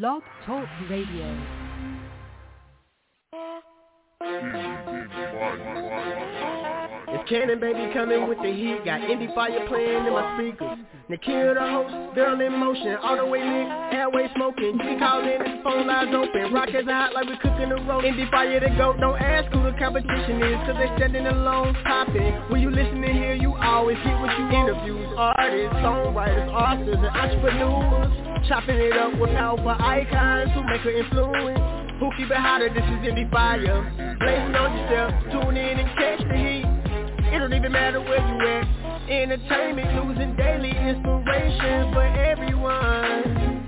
Blog Talk Radio. It's Cannon Baby coming with the heat. Got Indie Fire playing in my speakers. Nakia the host, girl in motion, all the way lit, airway smoking. G calling, his phone lines open. Rockets are hot like we cooking the roast. Indie Fire to go, don't ask who the competition is, cause they standing alone popping. When you listen to hear, you always get what you interviews. Artists, songwriters, authors, and entrepreneurs. Chopping it up with powerful icons who make an influence. Who keep it hotter, this is Indie Fire. Blazing on yourself, tune in and catch the heat. It don't even matter where you at. Entertainment, and daily inspiration for everyone.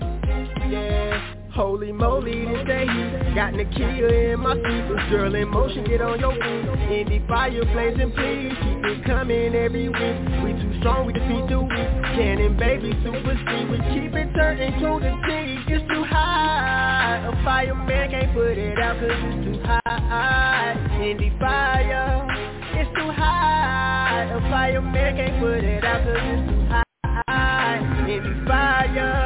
Yeah. Holy moly, this day Got Nakia in my speakers Girl in motion, get on your feet. Indie fire blazing, please Keep it coming every week. We too strong, we defeat the weak. Cannon baby, super speed. We keep it turning to the T. It's too high. A fireman can't put it out Cause it's too high. Indie fire high A fireman can't put it out Cause it's too high. Indie fire,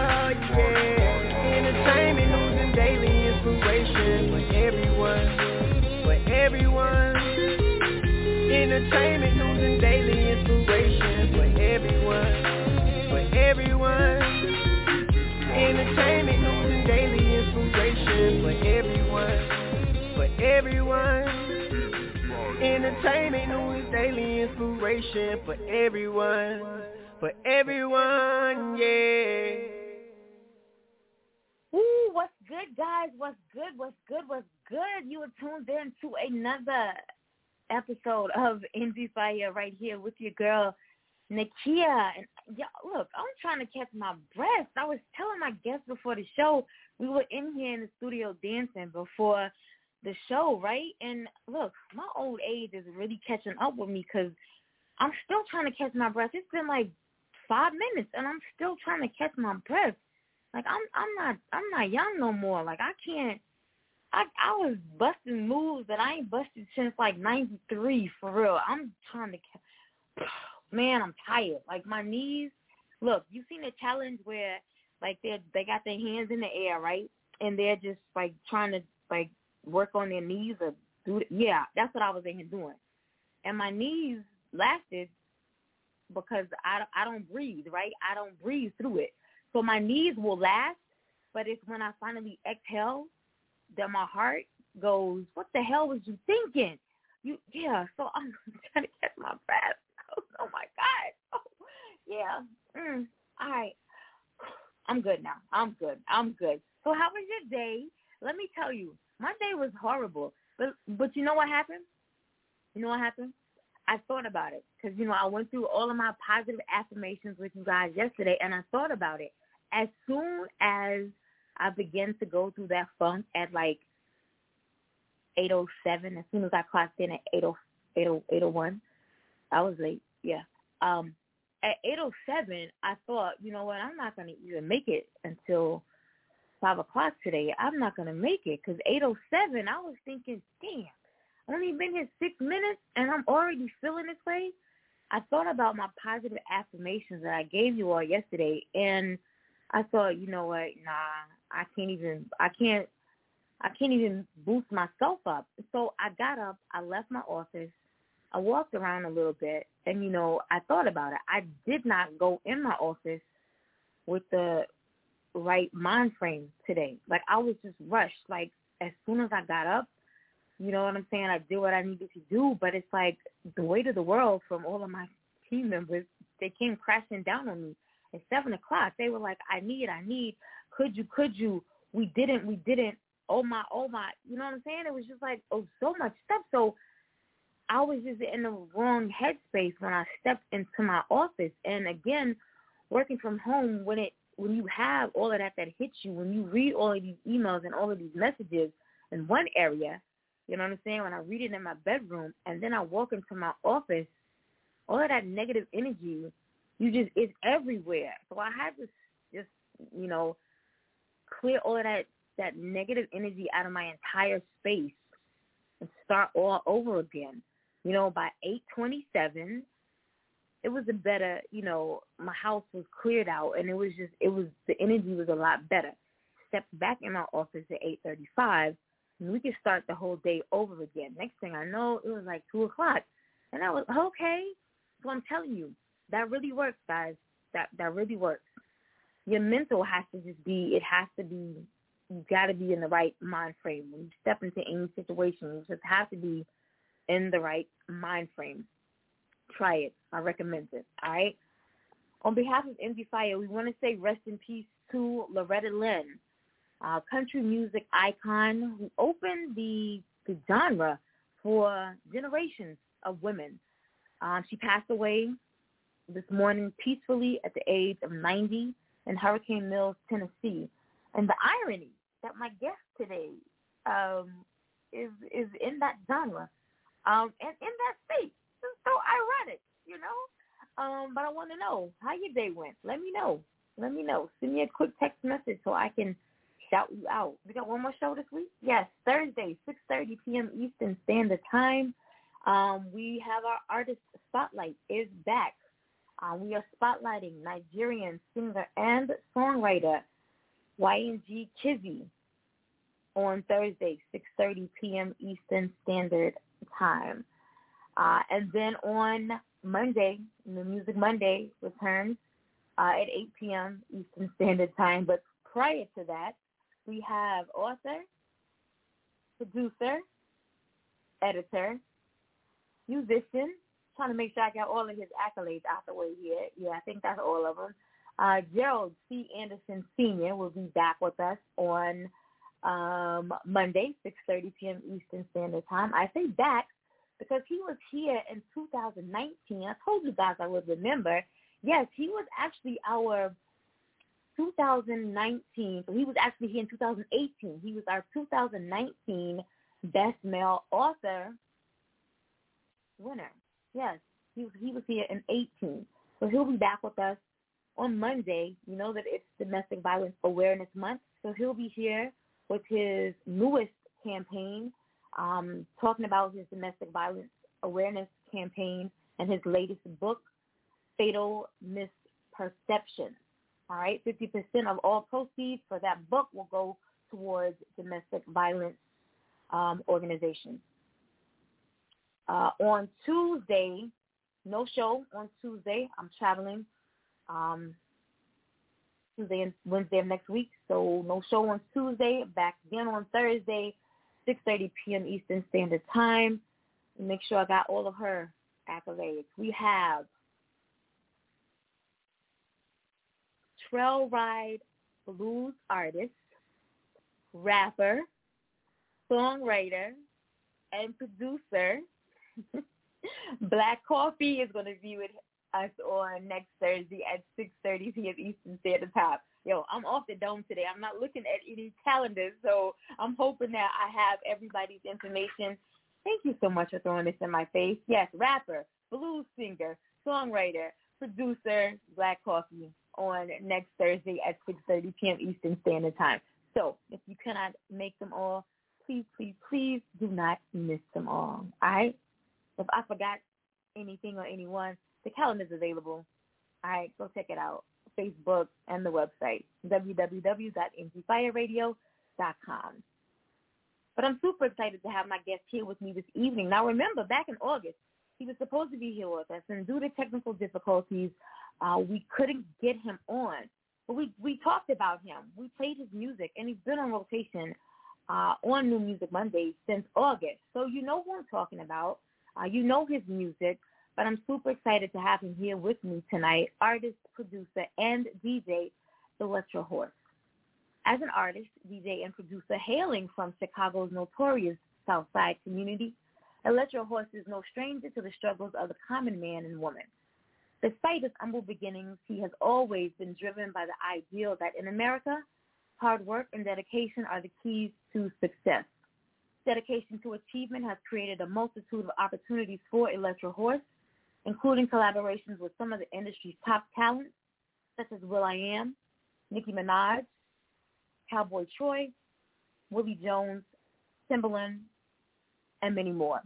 inspiration for everyone, for everyone, yeah. Woo, what's good, guys? What's good? What's good? What's good? You are tuned in to another episode of Indie Fire right here with your girl, Nakia. And yeah, look, I'm trying to catch my breath. I was telling my guests before the show, we were in here in the studio dancing before the show, right? And look, my old age is really catching up with me because I'm still trying to catch my breath. It's been like five minutes, and I'm still trying to catch my breath. Like I'm I'm not I'm not young no more. Like I can't I I was busting moves that I ain't busted since like '93 for real. I'm trying to, man, I'm tired. Like my knees. Look, you seen the challenge where like they they got their hands in the air, right, and they're just like trying to like work on their knees or do. Yeah, that's what I was in here doing, and my knees lasted because I I don't breathe, right? I don't breathe through it. So my knees will last, but it's when I finally exhale that my heart goes, what the hell was you thinking? You yeah, so I'm trying to catch my breath. Oh, my God. Oh, yeah. Mm, all right. I'm good now. I'm good. I'm good. So how was your day? Let me tell you, my day was horrible. But but you know what happened? You know what happened? I thought about it because you know I went through all of my positive affirmations with you guys yesterday, and I thought about it. As soon as I began to go through that funk at like 8:07, as soon as I clocked in at 8:0 8:01, I was late. Yeah. Um, at 8:07, I thought, you know what? I'm not going to even make it until five o'clock today. I'm not going to make it because 8:07. I was thinking, damn only been here six minutes and I'm already feeling this way. I thought about my positive affirmations that I gave you all yesterday and I thought, you know what, nah, I can't even I can't I can't even boost myself up. So I got up, I left my office, I walked around a little bit and you know, I thought about it. I did not go in my office with the right mind frame today. Like I was just rushed. Like as soon as I got up, you know what I'm saying? I did what I needed to do, but it's like the weight of the world from all of my team members, they came crashing down on me at seven o'clock. They were like, I need, I need, could you, could you? We didn't, we didn't. Oh my, oh my. You know what I'm saying? It was just like, oh, so much stuff. So I was just in the wrong headspace when I stepped into my office. And again, working from home, when it, when you have all of that that hits you, when you read all of these emails and all of these messages in one area, you know what I'm saying? When I read it in my bedroom and then I walk into my office, all of that negative energy, you just it's everywhere. So I had to just, you know, clear all of that that negative energy out of my entire space and start all over again. You know, by eight twenty seven, it was a better, you know, my house was cleared out and it was just it was the energy was a lot better. stepped back in my office at 8.35, and we could start the whole day over again. Next thing I know, it was like 2 o'clock. And I was, okay. So I'm telling you, that really works, guys. That that really works. Your mental has to just be, it has to be, you got to be in the right mind frame. When you step into any situation, you just have to be in the right mind frame. Try it. I recommend it. All right. On behalf of Indie Fire, we want to say rest in peace to Loretta Lynn, a country music icon who opened the, the genre for generations of women. Um, she passed away this morning peacefully at the age of 90 in Hurricane Mills, Tennessee. And the irony that my guest today um, is is in that genre um, and in that state. It's so ironic, you know. Um, but I want to know how your day went. Let me know. Let me know. Send me a quick text message so I can shout you out. We got one more show this week? Yes, Thursday, 6.30 p.m. Eastern Standard Time. Um, we have our artist spotlight is back. Uh, we are spotlighting Nigerian singer and songwriter YNG Kizzy on Thursday, 6.30 p.m. Eastern Standard Time. Uh, and then on Monday, the Music Monday returns uh, at 8 p.m. Eastern Standard Time. But prior to that, we have author, producer, editor, musician. Trying to make sure I got all of his accolades out the way here. Yeah, I think that's all of them. Uh, Gerald C. Anderson Sr. will be back with us on um, Monday, 6.30 p.m. Eastern Standard Time. I say back because he was here in 2019. I told you guys I would remember. Yes, he was actually our 2019. So he was actually here in 2018. He was our 2019 Best Male Author winner. Yes, he was, he was here in 18. So he'll be back with us on Monday. You know that it's Domestic Violence Awareness Month. So he'll be here with his newest campaign, um, talking about his domestic violence awareness campaign and his latest book, Fatal Misperception. All right, 50% of all proceeds for that book will go towards domestic violence um, organizations. Uh, on Tuesday, no show on Tuesday. I'm traveling um, Tuesday and Wednesday of next week, so no show on Tuesday. Back again on Thursday, 6.30 p.m. Eastern Standard Time. Make sure I got all of her accolades. We have trail ride blues artist, rapper, songwriter, and producer. Black Coffee is going to be with us on next Thursday at 6.30 p.m. Eastern Standard Time. Yo, I'm off the dome today. I'm not looking at any calendars, so I'm hoping that I have everybody's information. Thank you so much for throwing this in my face. Yes, rapper, blues singer, songwriter, producer, Black Coffee on next Thursday at 6.30 p.m. Eastern Standard Time. So if you cannot make them all, please, please, please do not miss them all. All right? If I forgot anything or anyone, the calendar is available. All right, go check it out. Facebook and the website, www.mgfireradio.com. But I'm super excited to have my guest here with me this evening. Now remember, back in August, he was supposed to be here with us, and due to technical difficulties, uh, we couldn't get him on. But we, we talked about him. We played his music, and he's been on rotation uh, on New Music Mondays since August. So you know who I'm talking about. Uh, you know his music, but I'm super excited to have him here with me tonight, artist, producer, and DJ, Electro Horse. As an artist, DJ, and producer hailing from Chicago's notorious South Side community, Electro Horse is no stranger to the struggles of the common man and woman. Despite his humble beginnings, he has always been driven by the ideal that in America, hard work and dedication are the keys to success. Dedication to achievement has created a multitude of opportunities for Electro Horse, including collaborations with some of the industry's top talents, such as will.i.am, Nicki Minaj, Cowboy Troy, Willie Jones, Timbaland, and many more.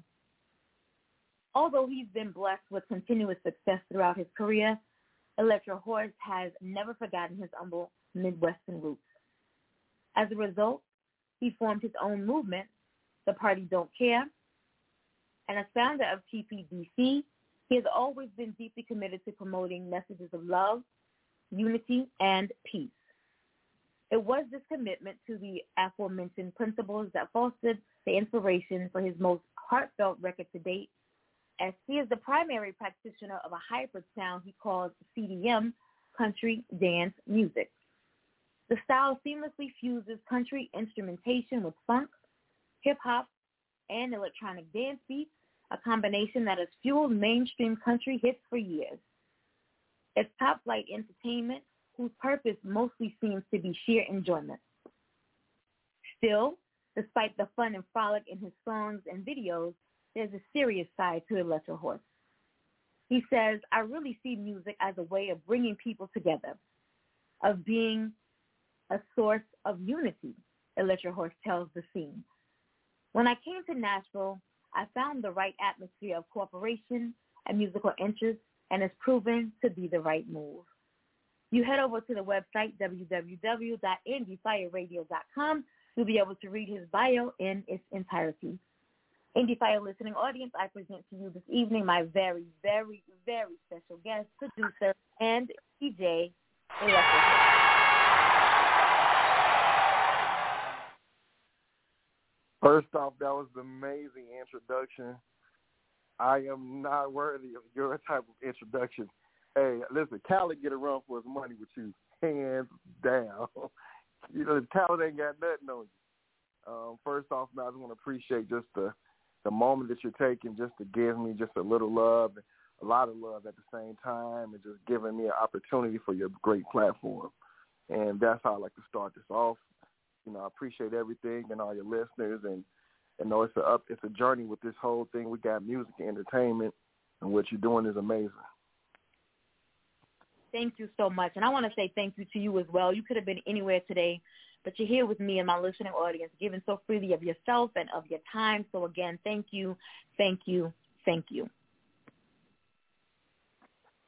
Although he's been blessed with continuous success throughout his career, Electro Horse has never forgotten his humble Midwestern roots. As a result, he formed his own movement, the Party Don't Care, and as founder of TPDC, he has always been deeply committed to promoting messages of love, unity, and peace. It was this commitment to the aforementioned principles that fostered the inspiration for his most heartfelt record to date, as he is the primary practitioner of a hybrid sound he calls CDM, country dance music. The style seamlessly fuses country instrumentation with funk, hip-hop, and electronic dance beats, a combination that has fueled mainstream country hits for years. It's top-flight entertainment whose purpose mostly seems to be sheer enjoyment. Still, despite the fun and frolic in his songs and videos, there's a serious side to Electro Horse. He says, I really see music as a way of bringing people together, of being a source of unity, Electro Horse tells the scene. When I came to Nashville, I found the right atmosphere of cooperation and musical interest and it's proven to be the right move. You head over to the website www.indyfireradio.com. You'll be able to read his bio in its entirety. IndieFire listening audience, I present to you this evening my very, very, very special guest, producer, and DJ, First off, that was an amazing introduction. I am not worthy of your type of introduction. Hey, listen, Cali get a run for his money with you, hands down. you know, Cali ain't got nothing on you. Um, first off, man, I just want to appreciate just the the moment that you're taking just to give me just a little love a lot of love at the same time and just giving me an opportunity for your great platform. And that's how I like to start this off. You know, I appreciate everything and all your listeners and and know it's a up it's a journey with this whole thing. We got music and entertainment and what you're doing is amazing. Thank you so much. And I want to say thank you to you as well. You could have been anywhere today but you're here with me and my listening audience, giving so freely of yourself and of your time. So again, thank you, thank you, thank you.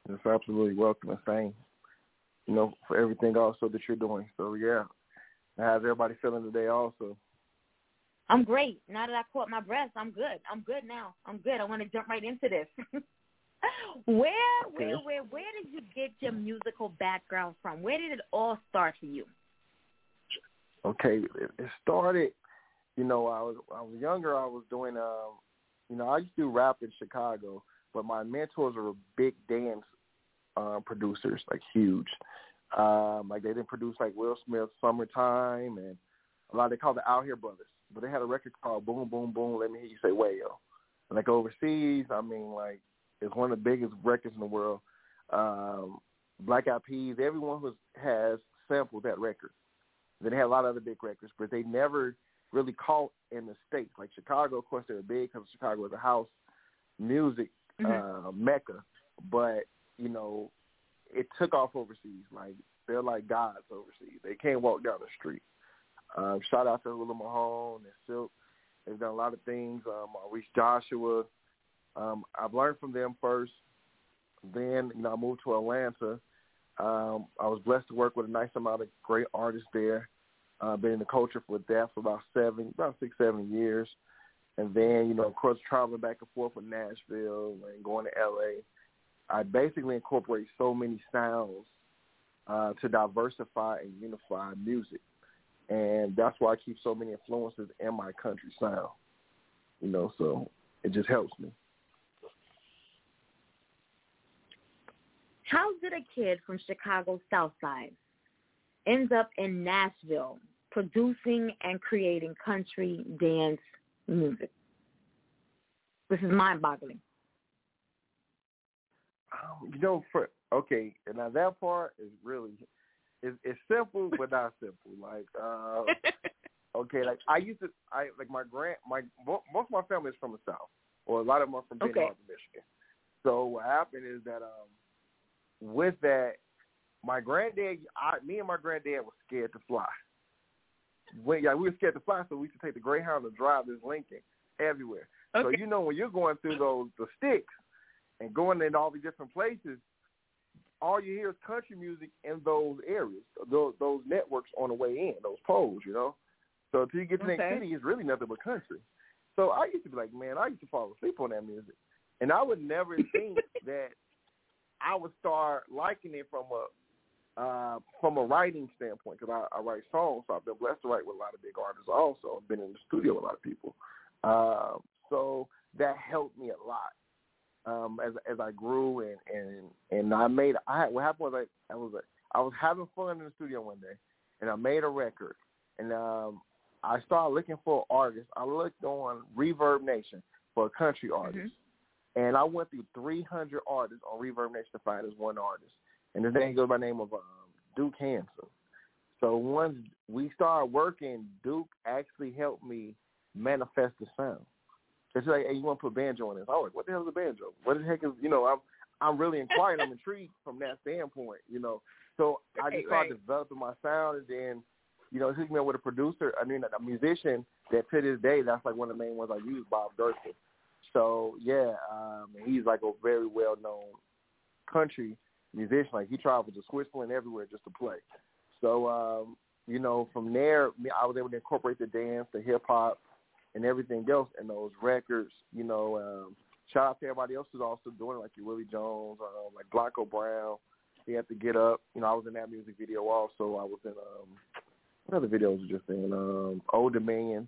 It's absolutely welcome and same, you know, for everything also that you're doing. So yeah, how's everybody feeling today also? I'm great. Now that I caught my breath, I'm good. I'm good now. I'm good. I want to jump right into this. where, where, where, where did you get your musical background from? Where did it all start for you? Okay, it, started. You know, I was I was younger. I was doing. Um, you know, I used to do rap in Chicago, but my mentors were big dance uh, producers, like huge. Um, like they didn't produce like Will Smith, Summertime, and a lot. They called the Outhere Brothers, but they had a record called Boom Boom Boom. Let me hear you say Wayo. And like overseas, I mean, like it's one of the biggest records in the world. Um, Black Eyed Peas, everyone who has sampled that record. Then they had a lot of other big records, but they never really caught in the states. Like Chicago, of course, they were big because Chicago was a house music mm-hmm. uh, mecca. But you know, it took off overseas. Like they're like gods overseas. They can't walk down the street. Um, shout out to Hula Mahone and Silk. They've done a lot of things. Um, Reese Joshua. Um, I've learned from them first. Then you know I moved to Atlanta um, I was blessed to work with a nice amount of great artists there. Uh, been in the culture for that for about seven, about six, seven years. And then, you know, of course, traveling back and forth from Nashville and going to LA, I basically incorporate so many sounds uh, to diversify and unify music. And that's why I keep so many influences in my country sound. You know, so it just helps me. How did a kid from Chicago's South Side ends up in Nashville producing and creating country dance music? This is mind-boggling. Um, you know, for okay, and now that part is really it's, it's simple but not simple. Like, uh, okay, like I used to, I like my grand, my most of my family is from the South, or a lot of them are from Benton okay. Michigan. So what happened is that um with that, my granddad, I, me and my granddad were scared to fly. When, yeah, we were scared to fly, so we used to take the Greyhound to drive this Lincoln everywhere. Okay. So you know when you're going through those the sticks and going in all these different places, all you hear is country music in those areas, those those networks on the way in, those poles, you know. So until you get to Okay. next city, it's really nothing but country. So I used to be like, man, I used to fall asleep on that music, and I would never think that I would start liking it from a uh, from a writing standpoint because I, I write songs. So I've been blessed to write with a lot of big artists. Also, I've been in the studio with a lot of people. Uh, so that helped me a lot um, as as I grew and and and I made. I what happened was I, I was I was having fun in the studio one day, and I made a record, and um, I started looking for artists. I looked on Reverb Nation for a country artist, and I went through 300 artists on Reverb Nation to find this one artist, and his name goes by the name of um, Duke Hanson. So once we started working, Duke actually helped me manifest the sound. It's like, hey, you want to put banjo in this? I was like, what the hell is a banjo? What the heck is, you know, I'm I'm really inquired. I'm intrigued from that standpoint, you know. So I just started right. developing my sound, and then, you know, it hooked me up with a producer. I mean, a musician that to this day, that's like one of the main ones I use, Bob Durkin. So yeah, um, he's like a very well known country musician. Like he travels to Switzerland everywhere just to play. So um, you know, from there, I was able to incorporate the dance, the hip hop, and everything else in those records. You know, um, shout out to everybody else who's also doing it, like your Willie Jones, um, like Blanco Brown. He had to get up. You know, I was in that music video also. I was in um, what other videos just in um, Old Dominion.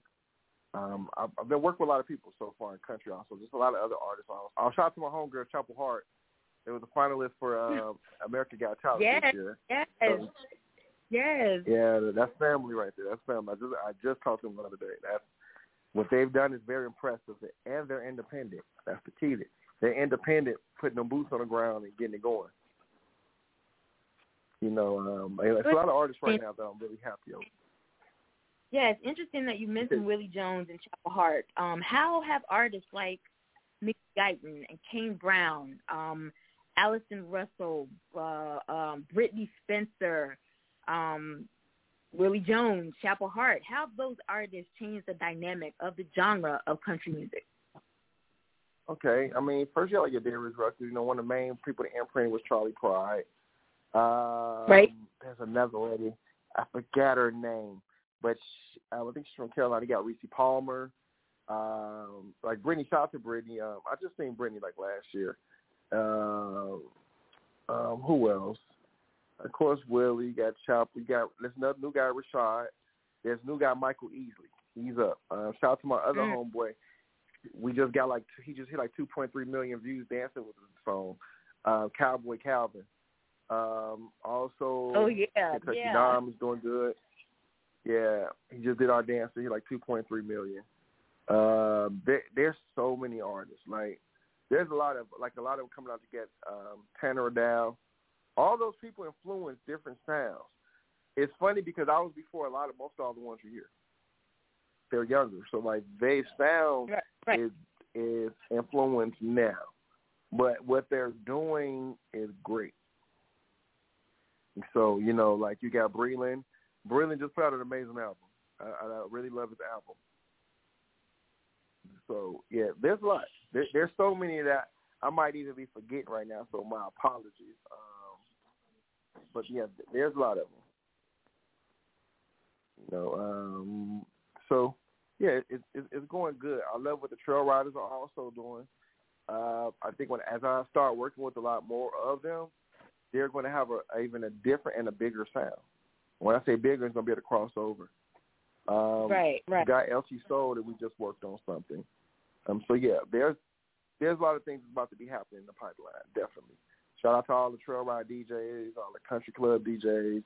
Um, I've, I've been working with a lot of people so far in country also. Just a lot of other artists. I'll shout out to my homegirl Chapel Hart. It was a finalist for uh, America Got Talent Yes. this year. Yes. So, Yes. yeah, that's family right there. That's family. I just I just talked to them the other day. That's what they've done is very impressive, and they're independent. That's the key. They're independent, putting them boots on the ground and getting it going. You know, um, there's a lot of artists right now that I'm really happy over. Yeah, it's interesting that you mentioned Willie Jones and Chapel Hart. Um, how have artists like Mickey Guyton and Kane Brown, um, Allison Russell, uh, um, Brittney Spencer, um, Willie Jones, Chapel Hart, how have those artists changed the dynamic of the genre of country music? Okay, I mean, first you got like your Darius Rucker. You know, one of the main people that imprinted was Charley Pride. Um, Right. There's another lady. I forgot her name, but she, I think she's from Carolina. You got Rissi Palmer. Um, like Brittney, shout out to Brittney. Um, I just seen Brittney like last year. Um, um, who else? Of course, Willie. Got Chop. We got there's another new guy, Rashad. There's new guy, Michael Easley. He's up. Uh, shout out to my other Mm. homeboy. We just got like he just hit like 2.3 million views dancing with his song. Uh, Cowboy Calvin. Um, also, Oh yeah, Kentucky yeah. Dom is doing good. Yeah, he just did our dance. So he like 2.3 million. Uh, there, there's so many artists. Like, there's a lot of like a lot of them coming out to get um, Tanner Dow. All those people influence different sounds. It's funny because I was before a lot of most of all the ones you hear. They're younger, so like they sound Right, right. is is influenced now, but what they're doing is great. So you know, like you got Breland. Breland just put out an amazing album. I, I really love his album. So yeah, there's a lot. There, there's so many that I might even be forgetting right now. So my apologies. Um, but yeah, there's a lot of them. You know, um, so yeah, it, it, it's going good. I love what the trail riders are also doing. Uh, I think when as I start working with a lot more of them, they're going to have a even a different and a bigger sound. When I say bigger, it's going to be able to cross over. Um, right, right. Guy LT Soul that we just worked on something. Um, so yeah, there's there's a lot of things about to be happening in the pipeline. Definitely. Shout out to all the trail ride DJs, all the country club DJs,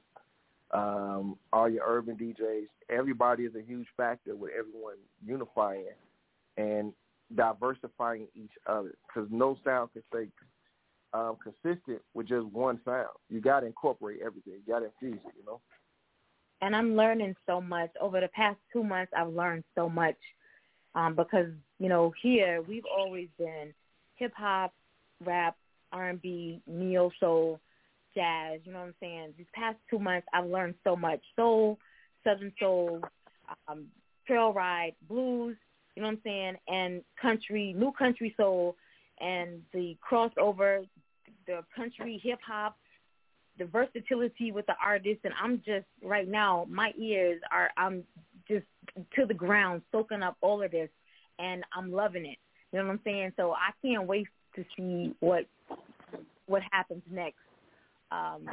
um, all your urban DJs. Everybody is a huge factor with everyone unifying and diversifying each other because no sound can stay um, consistent with just one sound. You got to incorporate everything. You got to infuse it. You know. And I'm learning so much. Over the past two months, I've learned so much um, because you know here we've always been hip hop, rap, R&B, neo soul, jazz. You know what I'm saying? These past two months, I've learned so much: soul, southern soul, um, trail ride, blues. You know what I'm saying? And country, new country soul, and the crossover, the country hip hop the versatility with the artist, and I'm just right now my ears are I'm just to the ground soaking up all of this, and I'm loving it. You know what I'm saying? So I can't wait to see what what happens next um,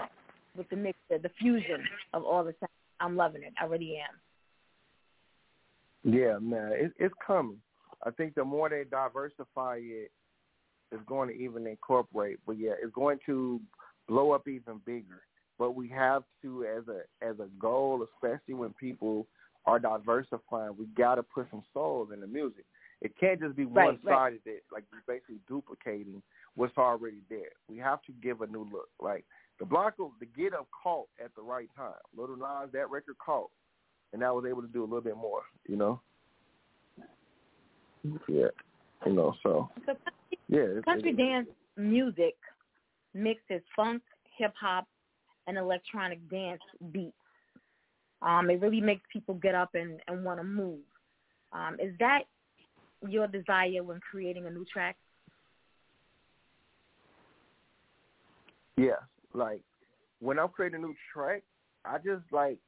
with the mix, the fusion of all the sounds. I'm loving it. I really am. Yeah, man, it, it's coming. I think the more they diversify it, it's going to even incorporate. But yeah, it's going to blow up even bigger. But we have to, as a as a goal, especially when people are diversifying, we got to put some souls in the music. It can't just be right, one sided right. that like you're basically duplicating what's already there. We have to give a new look. Like the Blanco, the Git Up caught at the right time. Little Nas, that record caught, and I was able to do a little bit more. You know. Yeah. You know. So. So yeah. It, country it, dance music mixes funk, hip hop, and electronic dance beats. Um, it really makes people get up and, and want to move. Um, is that your desire when creating a new track? Yes. Like when I'm creating a new track, I just like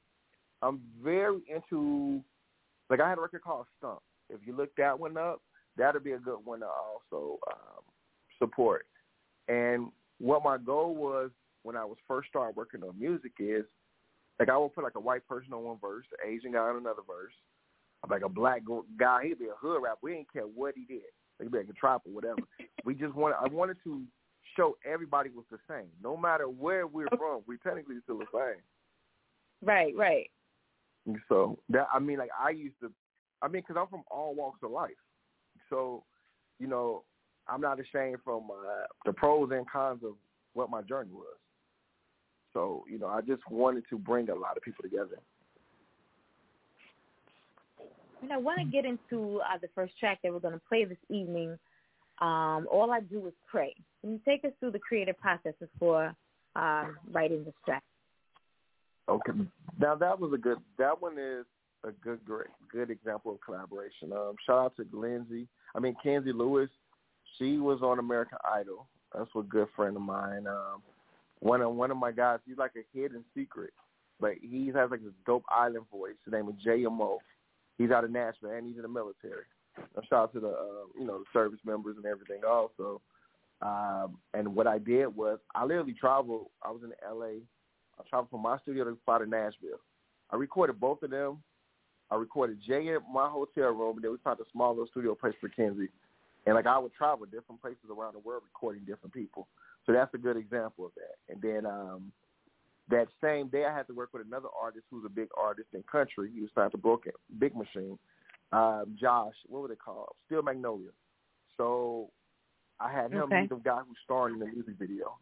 I'm very into like I had a record called Stump. If you look that one up, that'll be a good one to also um, support. And what my goal was when I was first started working on music is like I would put like a white person on one verse, an Asian guy on another verse, like a black guy. He'd be a hood rap. We didn't care what he did. He'd be like a trap or whatever. we just wanted. I wanted to show everybody was the same, no matter where we're from. We technically still the same. Right, right. So that I mean, like I used to. I mean, because I'm from all walks of life, so you know, I'm not ashamed from uh, the pros and cons of what my journey was. So you know, I just wanted to bring a lot of people together. And I want to get into uh, the first track that we're going to play this evening. Um, All I Do Is Pray. Can you take us through the creative processes for uh, writing this track? Okay, now that was a good. That one is a good, great, good example of collaboration. Um, shout out to Lindsay. I mean, Kenzie Lewis. She was on American Idol. That's a good friend of mine. Um, one of one of my guys. He's like a hidden secret, but he has like this dope island voice. His name is JMO. He's out of Nashville and he's in the military. A shout out to the uh, you know the service members and everything also. Um, and what I did was I literally traveled. I was in L.A. I traveled from my studio to fly to Nashville. I recorded both of them. I recorded Jay in my hotel room, and then we found a small little studio place for Kenzie. And like I would travel different places around the world recording different people. So that's a good example of that. And then um, that same day, I had to work with another artist who's a big artist in country. He was signed to Broken Big Machine. Um, Josh, what were they called? Steel Magnolia. So I had him Okay. be the guy who starred in the music video.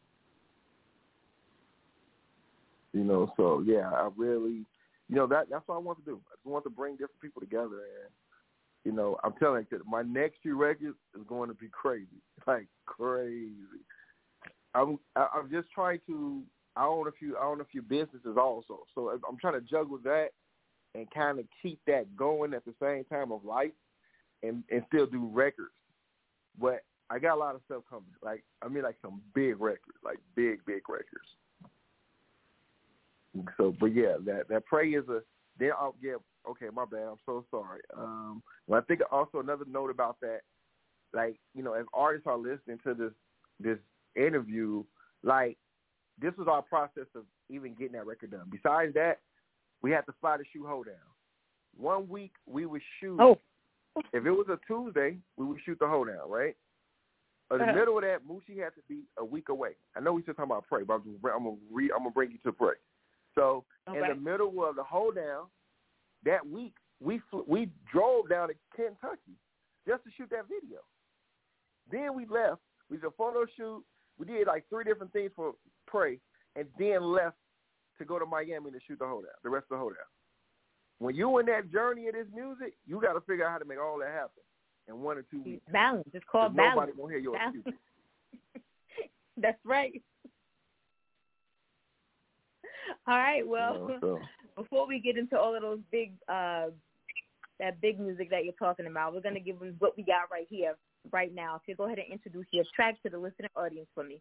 You know, so yeah, I really, you know, that that's what I want to do. I just want to bring different people together, and you know, I'm telling you, my next few records is going to be crazy, like crazy. I'm I'm just trying to. I own a few. I own a few businesses also, so I'm trying to juggle that and kind of keep that going at the same time of life, and and still do records. But I got a lot of stuff coming. Like I mean, like some big records, like big big records. So, but yeah, that that pray is a. Then I'll yeah. Okay, my bad. I'm so sorry. Um, well, I think also another note about that, like you know, as artists are listening to this this interview, like this was our process of even getting that record done. Besides that, we had to fly to shoot Hold Down. One week we would shoot. Oh. If it was a Tuesday, we would shoot the Hold Down, right? In the Uh-huh. middle of that, Moochie had to be a week away. I know we still talking about pray, but I'm, just, I'm gonna re, I'm gonna bring you to pray. So in the middle of the hold down, that week we fl- we drove down to Kentucky just to shoot that video. Then we left. We did a photo shoot. We did like three different things for pray, and then left to go to Miami to shoot the hold down, the rest of the hold down. When you in that journey of this music, you got to figure out how to make all that happen in one or two weeks. Balance. It's called balance. nobody gonna hear your Balance. excuses. That's right. All right. Well, so. before we get into all of those big, uh, that big music that you're talking about, we're gonna give them what we got right here, right now. So go ahead and introduce your track to the listening audience for me.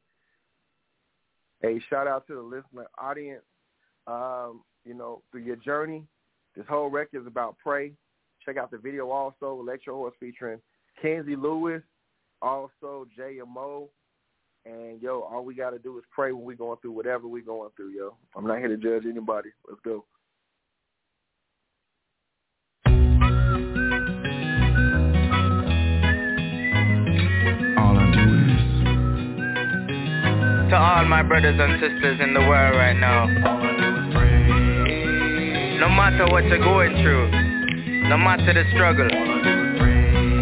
Hey, shout out to the listening audience. Um, you know, through your journey, this whole record is about pray. Check out the video also, Electro Horse featuring Kenzie Lewis, also J and yo, all we gotta do is pray when we're going through whatever we're going through, yo. I'm not here to judge anybody. Let's go. Allahu is to all my brothers and sisters in the world right now. No matter what you're going through, no matter the struggle,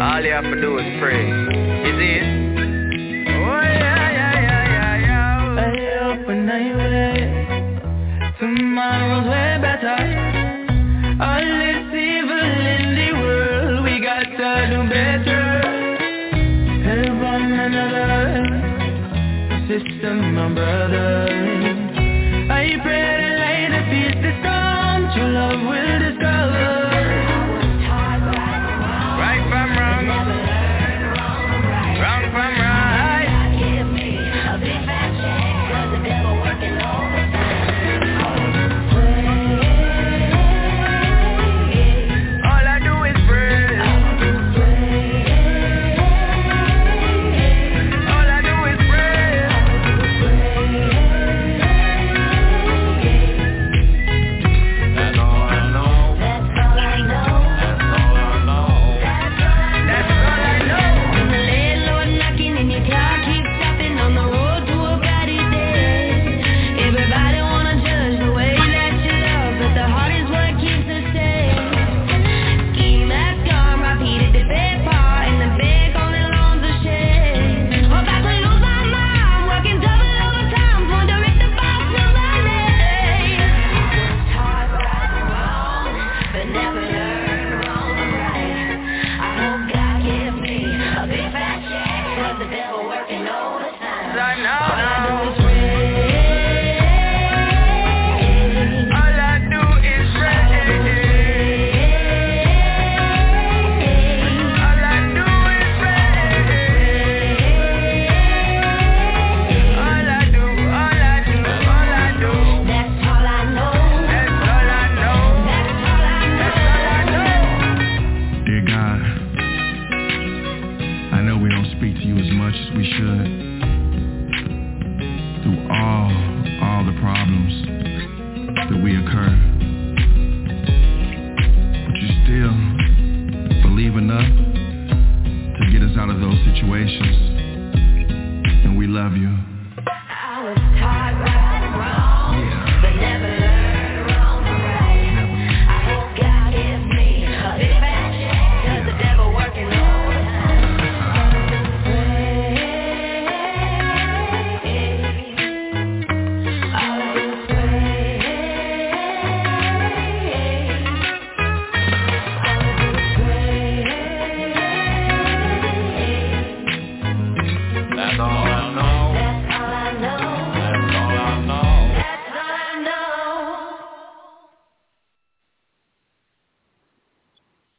all you have to do is pray. Is it? I wait, tomorrow's way better. All this evil in the world, we got to do better. Help one another sister, my brother.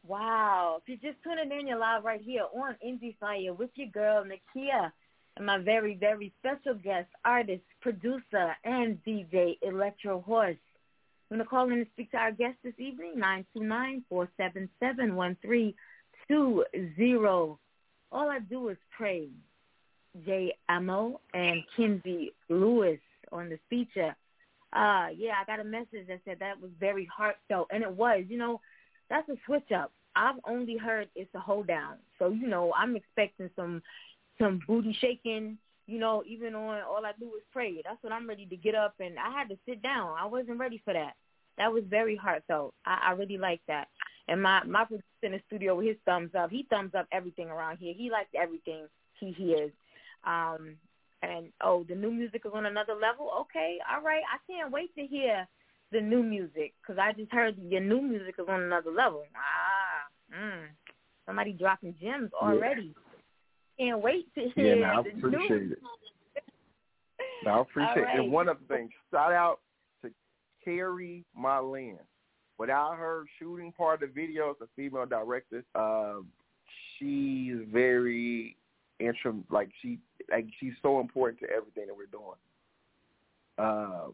Wow. If you're just tuning in, you're live right here on Indie Fire with your girl, Nakia, and my very, very special guest, artist, producer, and DJ, Electro Horse. I'm going to call in and speak to our guest this evening, 929-477-1320. All I do is pray. Jay Amo and Kenzie Lewis on the feature. Uh, yeah, I got a message that said that was very heartfelt, and it was. You know, that's a switch up. I've only heard it's a hold down, so you know I'm expecting some some booty shaking. You know, even on all I do is pray. That's what I'm ready to get up, and I had to sit down. I wasn't ready for that. That was very heartfelt. I, I really like that. And my my producer in the studio with his thumbs up. He thumbs up everything around here. He likes everything he hears. Um, and oh, the new music is on another level. Okay, all right. I can't wait to hear the new music because I just heard your new music is on another level. Ah, mm, somebody dropping gems already. Can't wait to hear. Yeah, no, I appreciate new. it. No, I appreciate All it. right. And one other thing, shout out to Carrie Marlene. Without her shooting part of the video, it's a female director. Um, she's very intro, like she, like she's so important to everything that we're doing. uh,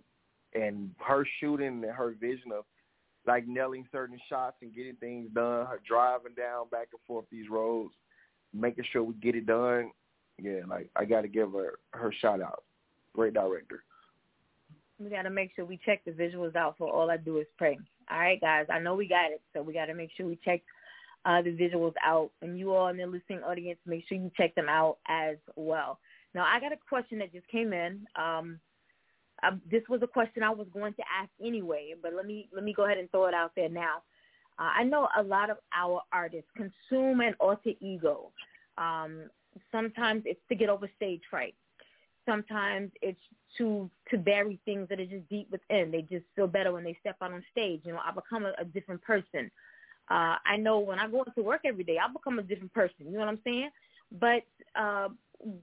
and her shooting and her vision of like nailing certain shots and getting things done, her driving down back and forth these roads, making sure we get it done. Yeah, like I got to give her her shout out. Great director. We got to make sure we check the visuals out for All I Do Is Pray. All right, guys. I know we got it, so we got to make sure we check uh, the visuals out. And you all in the listening audience, make sure you check them out as well. Now, I got a question that just came in. Um, um, this was a question I was going to ask anyway, but let me let me go ahead and throw it out there now. Uh, I know a lot of our artists consume an alter ego. Um, sometimes it's to get over stage fright. Sometimes it's to to bury things that are just deep within. They just feel better when they step out on stage. You know, I become a, a different person. Uh, I know when I go into work every day, I become a different person. You know what I'm saying? But uh,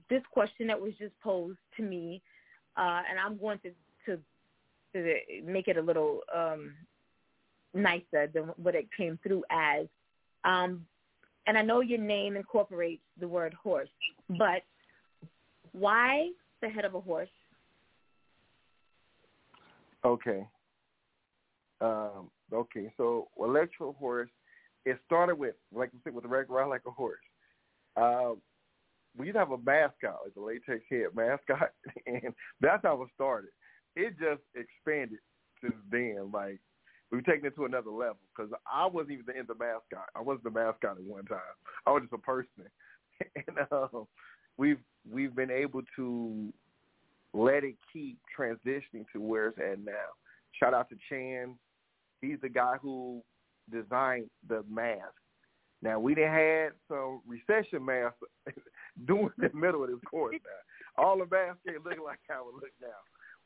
this question that was just posed to me, uh, and I'm going to, to to make it a little um, nicer than what it came through as. Um, and I know your name incorporates the word horse, but why the head of a horse? Okay. Um, okay, so Electro Horse, it started with, like I said, with the regular ride like a horse. Um, we used to have a mascot, like the latex head mascot, and that's how it started. It just expanded since then. Like we've taken it to another level because I wasn't even the, the mascot. I wasn't the mascot at one time. I was just a person, and um, we've we've been able to let it keep transitioning to where it's at now. Shout out to Chan. He's the guy who designed the mask. Now we done had some recession masks doing the middle of this course now. All the ain't looking like how it look now.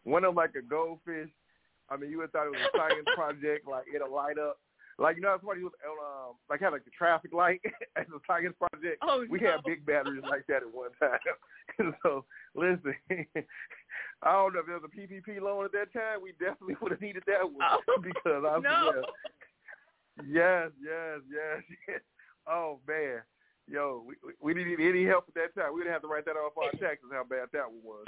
One of them like a goldfish. I mean, you would thought it was a science project, like it'll light up. Like you know, somebody was um, like had like the traffic light as a science project. Oh, we no. had big batteries like that at one time. so listen, I don't know if there was a PPP loan at that time. We definitely would have needed that one Oh, because I no. yes, yes, yes, yes. Oh man, yo, we we didn't need any help at that time. We didn't have to write that off our taxes. How bad that one was.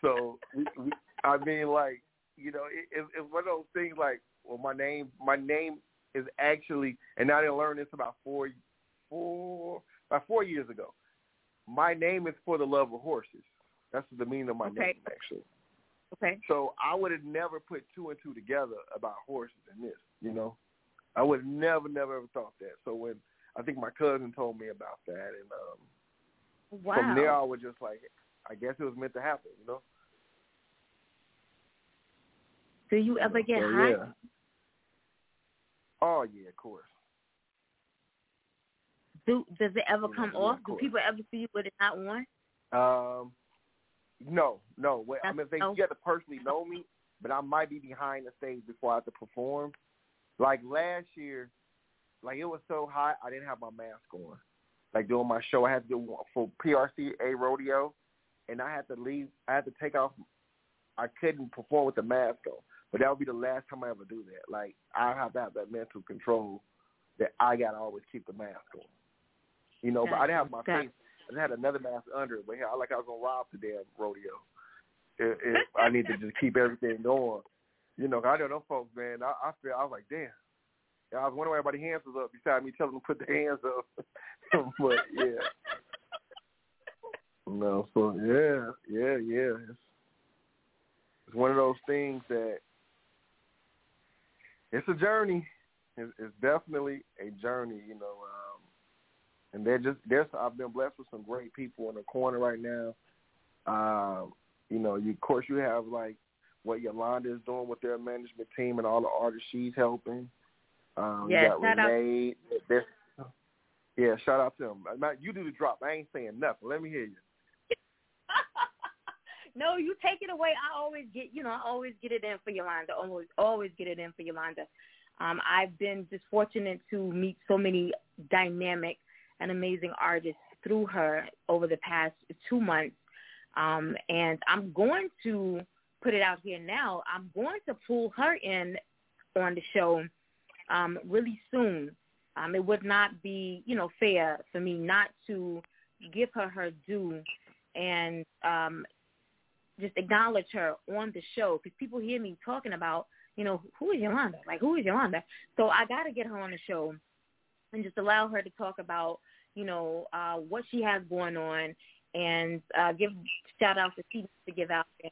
so we, we, I mean, like you know, it, it's it's one of those things. Like, well, my name, my name is actually, and I didn't learn this about four, four, about four years ago. My name is for the love of horses. That's the meaning of my Okay. name, actually. Okay. So I would have never put two and two together about horses and this, you know. I would have never, never ever thought that. So when I think my cousin told me about that, and um, Wow. from there I was just like, I guess it was meant to happen, you know. Do you ever get So, hot? yeah. Oh yeah, of course. Do does it ever Yeah, come yeah, off? of Do people ever see you with it not on? Um, no, no. Wait, I mean, they you have to personally know me, but I might be behind the stage before I have to perform. Like last year, like it was so hot, I didn't have my mask on. Like doing my show, I had to do one for PRCA rodeo, and I had to leave. I had to take off. I couldn't perform with the mask on, but that would be the last time I ever do that. Like I have to have that mental control that I gotta always keep the mask on. You know, but I didn't have my Gotcha. face. I had another mask under it, but yeah, I like I was gonna rob the damn rodeo. If, if I need to just keep everything going, you know, I know them folks, man. I, I feel I was like, damn. I was wondering why everybody's hands was up beside me, telling them to put their hands up. but yeah, no. So yeah, yeah, yeah. It's, it's one of those things that it's a journey. It's, it's definitely a journey, you know. Um, and they're just there's I've been blessed with some great people in the corner right now. Um, you know, you of course you have like what Yolanda is doing with their management team and all the artists she's helping. Um, Yeah, shout out- Renee. There's- Yeah, shout out to them. You do the drop. I ain't saying nothing. Let me hear you. no, you take it away. I always get, you know, I always get it in for Yolanda. Always, always get it in for Yolanda. Um, I've been just fortunate to meet so many dynamic and amazing artists through her over the past two months. Um, and I'm going to put it out here now. I'm going to pull her in on the show um, really soon. Um, it would not be, you know, fair for me not to give her her due and um, just acknowledge her on the show because people hear me talking about, you know, who is Yolanda? Like, who is Yolanda? So I got to get her on the show and just allow her to talk about, you know, uh, what she has going on and uh, give shout outs that she to give out there,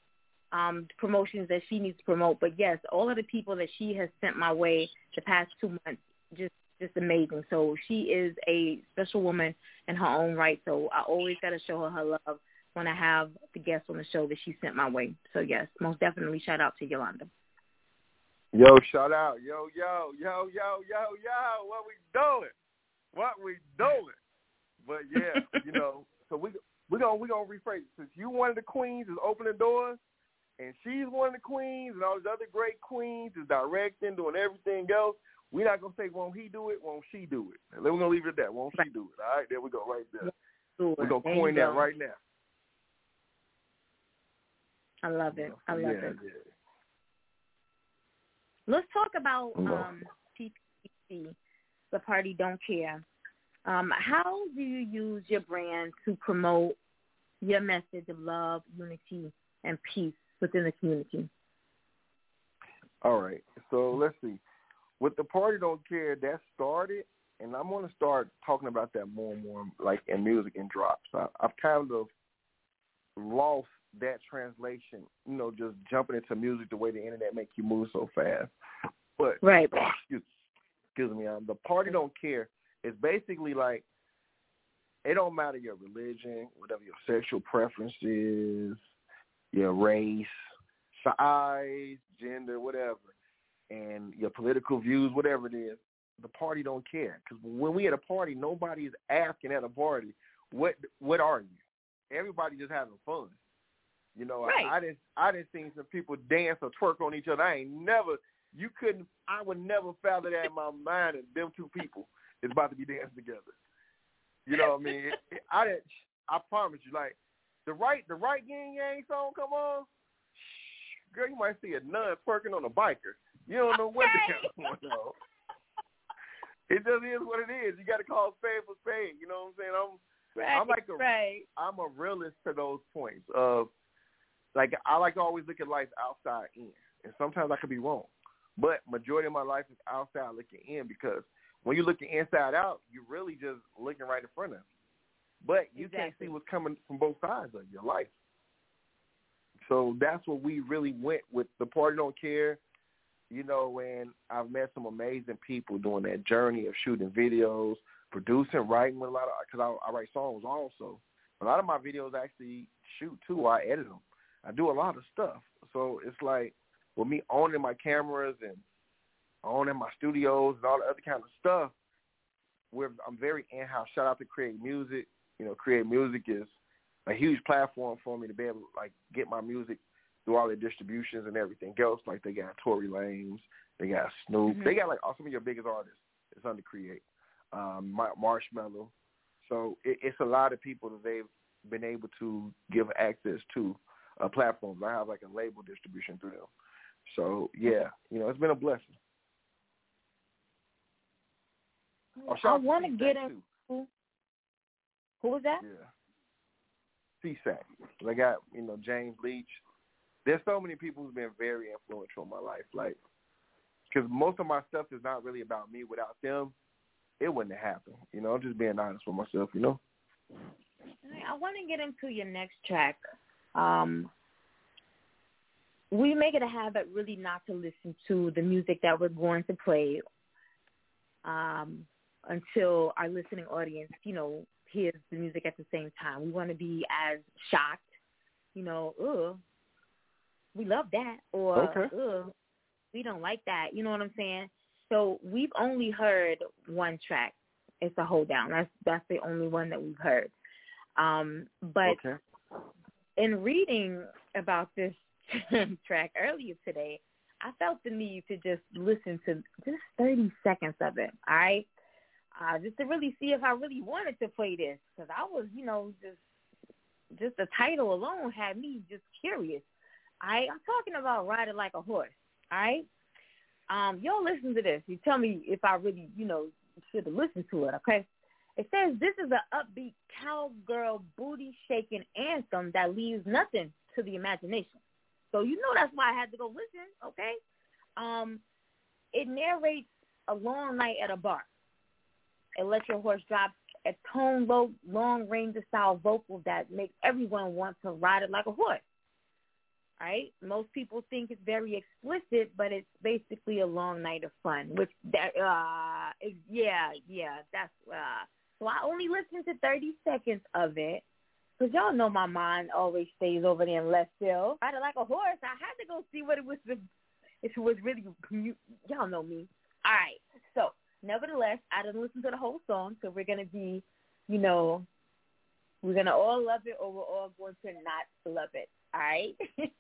um, promotions that she needs to promote. But yes, all of the people that she has sent my way the past two months, just just amazing. So she is a special woman in her own right. So I always got to show her her love when I have the guests on the show that she sent my way. So yes, most definitely shout out to Yolanda. Yo, shout out. Yo, yo, yo, yo, yo, yo. What we doing? What we doing? But yeah, you know, so we we gonna we gonna rephrase it. Since you one of the queens is opening doors, and she's one of the queens, and all these other great queens is directing, doing everything else. We're not gonna say won't he do it, won't she do it. And then we're gonna leave it at that. Won't she do it? All right, there we go, right there. We're gonna coin that right now. I love it. I love yeah, it. yeah. Let's talk about um, PPC, the party don't care. Um, how do you use your brand to promote your message of love, unity, and peace within the community? All right. So let's see. With the party don't care, that started, and I'm gonna start talking about that more and more, like in music and drops. I, I've kind of lost that translation. You know, just jumping into music the way the internet make you move so fast. But Right. excuse, excuse me, um, the party don't care. It's basically like it don't matter your religion, whatever your sexual preference is, your race, size, gender, whatever, and your political views, whatever it is. The party don't care because when we at a party, nobody is asking at a party, "What what are you?" Everybody just having fun. You know, Right. I, I didn't I didn't see some people dance or twerk on each other. I ain't never. You couldn't. I would never fathom that in my mind that them two people is about to be dancing together. You know what I mean? It, it, I didn't. I promise you, like the right the right yin yang song come on, girl, you might see a nun twerking on a biker. You don't know what the hell's going on. It just is what it is. You got to call spade for spade. You know what I'm saying? I'm Right. I'm like a- right. I'm a realist to those points of like I like to always look at life outside in, and sometimes I could be wrong, but majority of my life is outside looking in because when you're looking inside out, you're really just looking right in front of you, but you can't see what's coming from both sides of your life. So that's what we really went with. The party don't care, you know. And I've met some amazing people doing that journey of shooting videos, producing, writing with a lot of because I, I write songs also. A lot of my videos I actually shoot too. I edit them. I do a lot of stuff. So it's like with me owning my cameras and owning my studios and all the other kind of stuff. We're, I'm very in-house. Shout out to Create Music. You know, Create Music is a huge platform for me to be able to like get my music through all their distributions and everything else. Like they got Tory Lanez, they got Snoop, Mhm. they got like all some of your biggest artists. It's under Create, um, Ma- Marshmello. So it, it's a lot of people that they've been able to give access to uh, platforms. I have like a label distribution through them. So yeah, you know, it's been a blessing. Oh, I shout out to want to get in. too. Who was that? Yeah. CSAC. I got, you know, James Leach. There's so many people who've been very influential in my life. Like, because most of my stuff is not really about me. Without them, it wouldn't have happened. You know, I'm just being honest with myself, you know? I want to get into your next track. Um, we make it a habit really not to listen to the music that we're going to play um, until our listening audience, you know, hears the music at the same time. We want to be as shocked, you know, ugh, we love that, or Okay. ugh, we don't like that. You know what I'm saying? So we've only heard one track. It's a hold down. That's that's the only one that we've heard. Um, but okay. in reading about this track earlier today, I felt the need to just listen to just 30 seconds of it, all right? Uh, just to really see if I really wanted to play this, because I was, you know, just just the title alone had me just curious. Right, I'm talking about riding like a horse. All right, um, y'all listen to this. You tell me if I really, you know, should have listened to it. Okay. It says this is an upbeat cowgirl booty shaking anthem that leaves nothing to the imagination. So you know that's why I had to go listen. Okay, um, it narrates a long night at a bar. It lets your horse drop a tone low, long range of style vocal that makes everyone want to ride it like a horse. Right? Most people think it's very explicit, but it's basically a long night of fun. Which that uh, yeah, yeah, that's uh. So I only listened to thirty seconds of it. Cause y'all know my mind always stays over there in left field. Ride it like a horse. I had to go see what it was. If it was really, y'all know me. All right. So nevertheless, I didn't listen to the whole song, so we're gonna be, you know, we're gonna all love it, or we're all going to not love it. All right.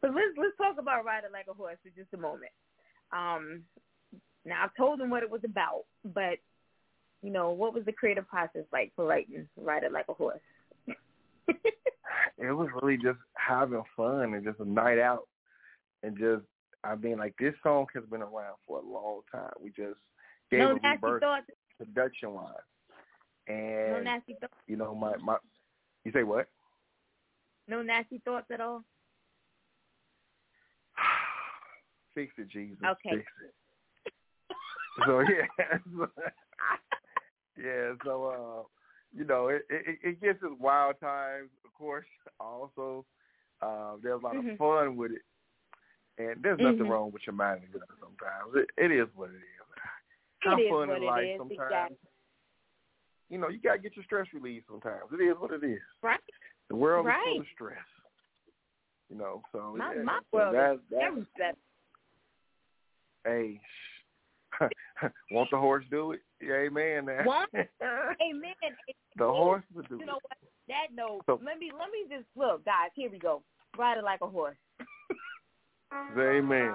but let's let's talk about riding like a horse for just a moment. Um, now I've told them what it was about, but you know, what was the creative process like for writing "Ride It Like a Horse"? it was really just having fun and just a night out, and just I mean, like this song has been around for a long time. We just gave no nasty rebirth thoughts. production wise, and No nasty thoughts. you know my my. You say what? No nasty thoughts at all. Fix it, Jesus. Okay. Fix it. So yeah, yeah. So uh, you know, it, it it gets its wild times, of course. Also, uh, there's a lot Mhm. of fun with it, and there's nothing Mhm. wrong with your mind sometimes. It, it is what it is. Have it is fun what in life sometimes. Exactly. You know, you gotta get your stress relief sometimes. It is what it is. Right. The world is Right. full of stress. You know, so My yeah. my so world that's, is that's. Hey, won't the horse do it? Yeah, amen. Won't? Amen. the horse will do You it. You know what? That note. So- let me let me just look, guys. Here we go. Ride it like a horse. Amen.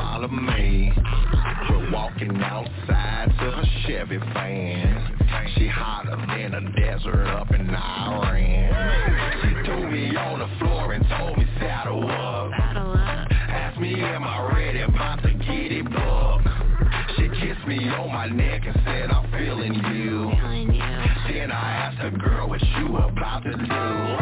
follow me. We're walking outside to her Chevy van. She hotter than a desert up in Iran. She threw me on the floor and told me saddle up. Asked me am I ready, about to get it booked. She kissed me on my neck and said I'm feeling you. Then I asked her, girl, what you about to do?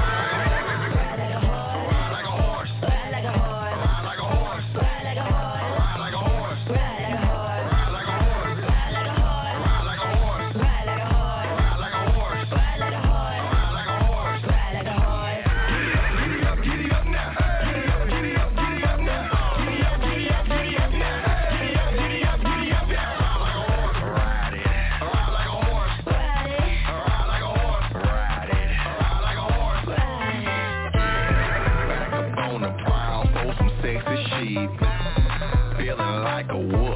Like a wolf,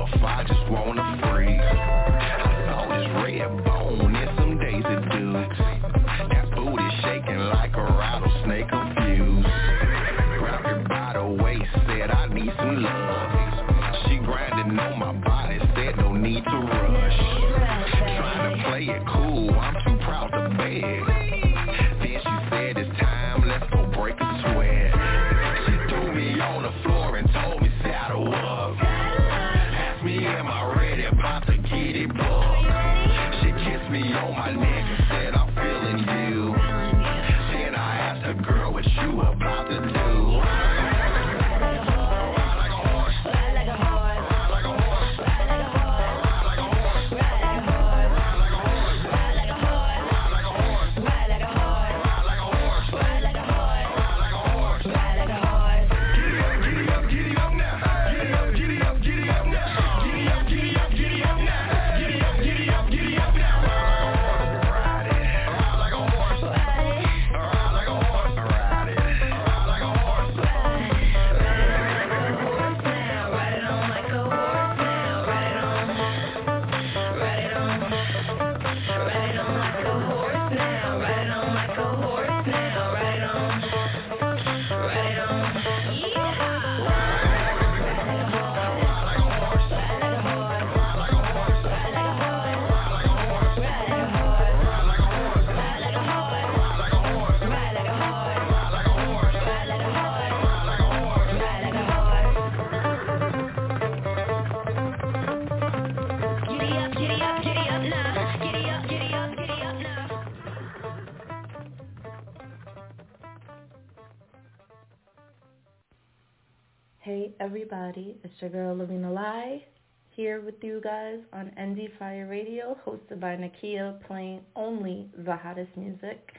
with you guys on Indie Fire Radio, hosted by Nakia, playing only the hottest music,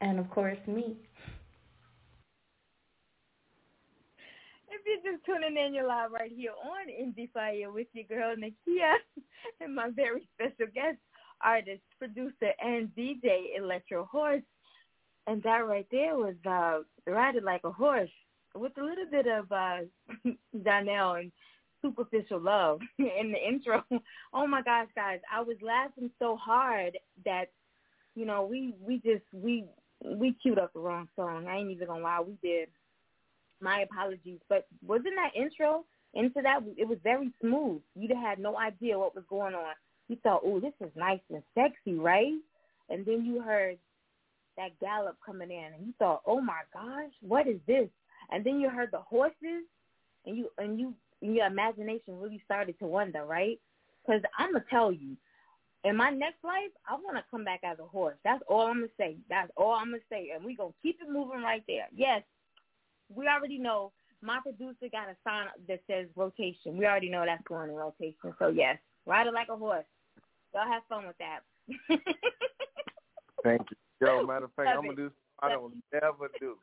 and of course me. If you're just tuning in, you're live right here on Indie Fire with your girl Nakia and my very special guest, artist, producer, and DJ Electro Horse. And that right there was uh, Riding Like a Horse with a little bit of uh, Donnell and superficial love in the intro. Oh my gosh, guys, I was laughing so hard that you know we we just we we queued up the wrong song. I ain't even gonna lie, we did. My apologies, but wasn't that intro into that? It was very smooth. You had no idea what was going on. You thought, oh, this is nice and sexy, right? And then you heard that gallop coming in, and you thought, oh my gosh, what is this? And then you heard the horses, and you and you your imagination really started to wonder, right? Because I'm gonna tell you, in my next life, I want to come back as a horse. That's all I'm gonna say. That's all I'm gonna say, and we gonna keep it moving right there. Yes, we already know my producer got a sign that says rotation. We already know that's going in rotation. So yes, ride it like a horse. Y'all have fun with that. Thank you. Yo, matter of fact, Love I'm gonna it. do something I don't never do,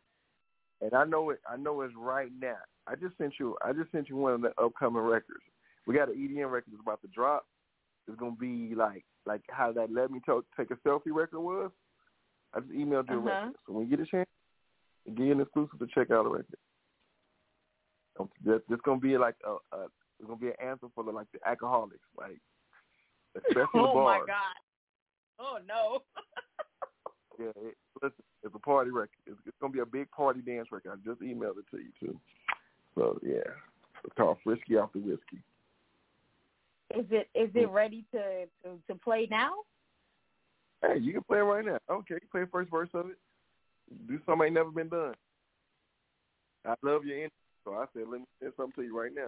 and I know it. I know it's right now. I just sent you. I just sent you one of the upcoming records. We got an EDM record that's about to drop. It's gonna be like like how that "Let Me Talk, Take a Selfie" record was. I just emailed you a Uh-huh. record, so when you get a chance, you an exclusive to check out the record. Um, this gonna be like a, a it's gonna be an answer for the like the alcoholics, like especially the oh my bars. god. Oh no. Yeah, it, listen, it's a party record. It's, it's gonna be a big party dance record. I just emailed it to you too. So yeah, it's called Frisky Off the Whiskey. Is it is it ready to to, to play now? Hey, you can play it right now. Okay, you play the first verse of it. Do something ain't never been done. I love your energy, so I said let me say something to you right now.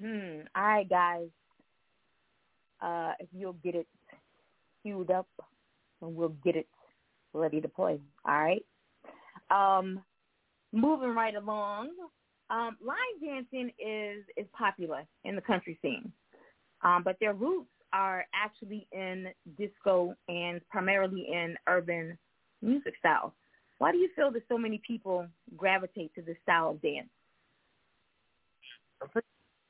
Hmm. All right, guys. Uh, if you'll get it queued up, and we'll get it ready to play. All right. Um, moving right along. Um, line dancing is is popular in the country scene, um, but their roots are actually in disco and primarily in urban music styles. Why do you feel that so many people gravitate to this style of dance? I think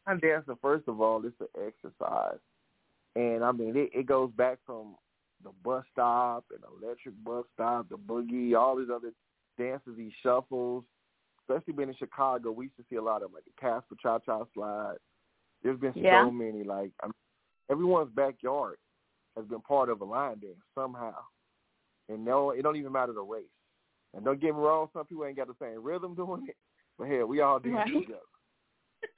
line dancing, first of all, it's an exercise. And I mean, it, it goes back from the bus stop and electric bus stop, the boogie, all these other dances, these shuffles. Especially being in Chicago, we used to see a lot of like the Casper Cha Cha Slide. There's been Yeah. so many. Like I mean, everyone's backyard has been part of a line dance somehow, and no, it don't even matter the race. And don't get me wrong, some people ain't got the same rhythm doing it, but hell, we all dance Right. together.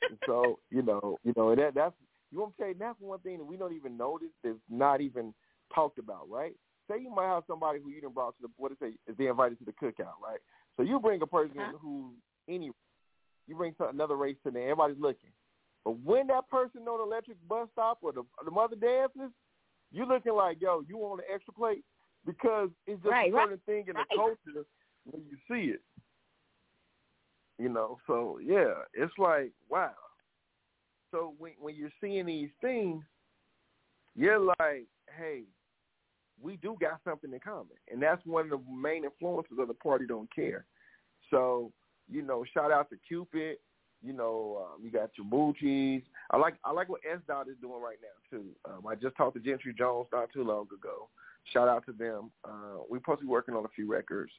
And so you know, you know that that's you want to tell you that's one thing that we don't even notice that's not even talked about, right? Say you might have somebody who you didn't brought to the what is they is they invited to the cookout, right? So you bring a person Uh-huh. who any you bring some, another race to them, everybody's looking. But when that person on the electric bus stop or the the mother dances, you looking like yo, you want an extra plate because it's just Right, a right, certain thing in right. the culture when you see it. You know, so yeah, it's like wow. So when when you're seeing these things, you're like, hey, we do got something in common, and that's one of the main influences of the party. Don't care. So you know, shout out to Cupid. You know, um, you got your Moochies. I like I like what S Dot is doing right now too. Um, I just talked to Gentry Jones not too long ago. Shout out to them. Uh, we're supposed to be working on a few records,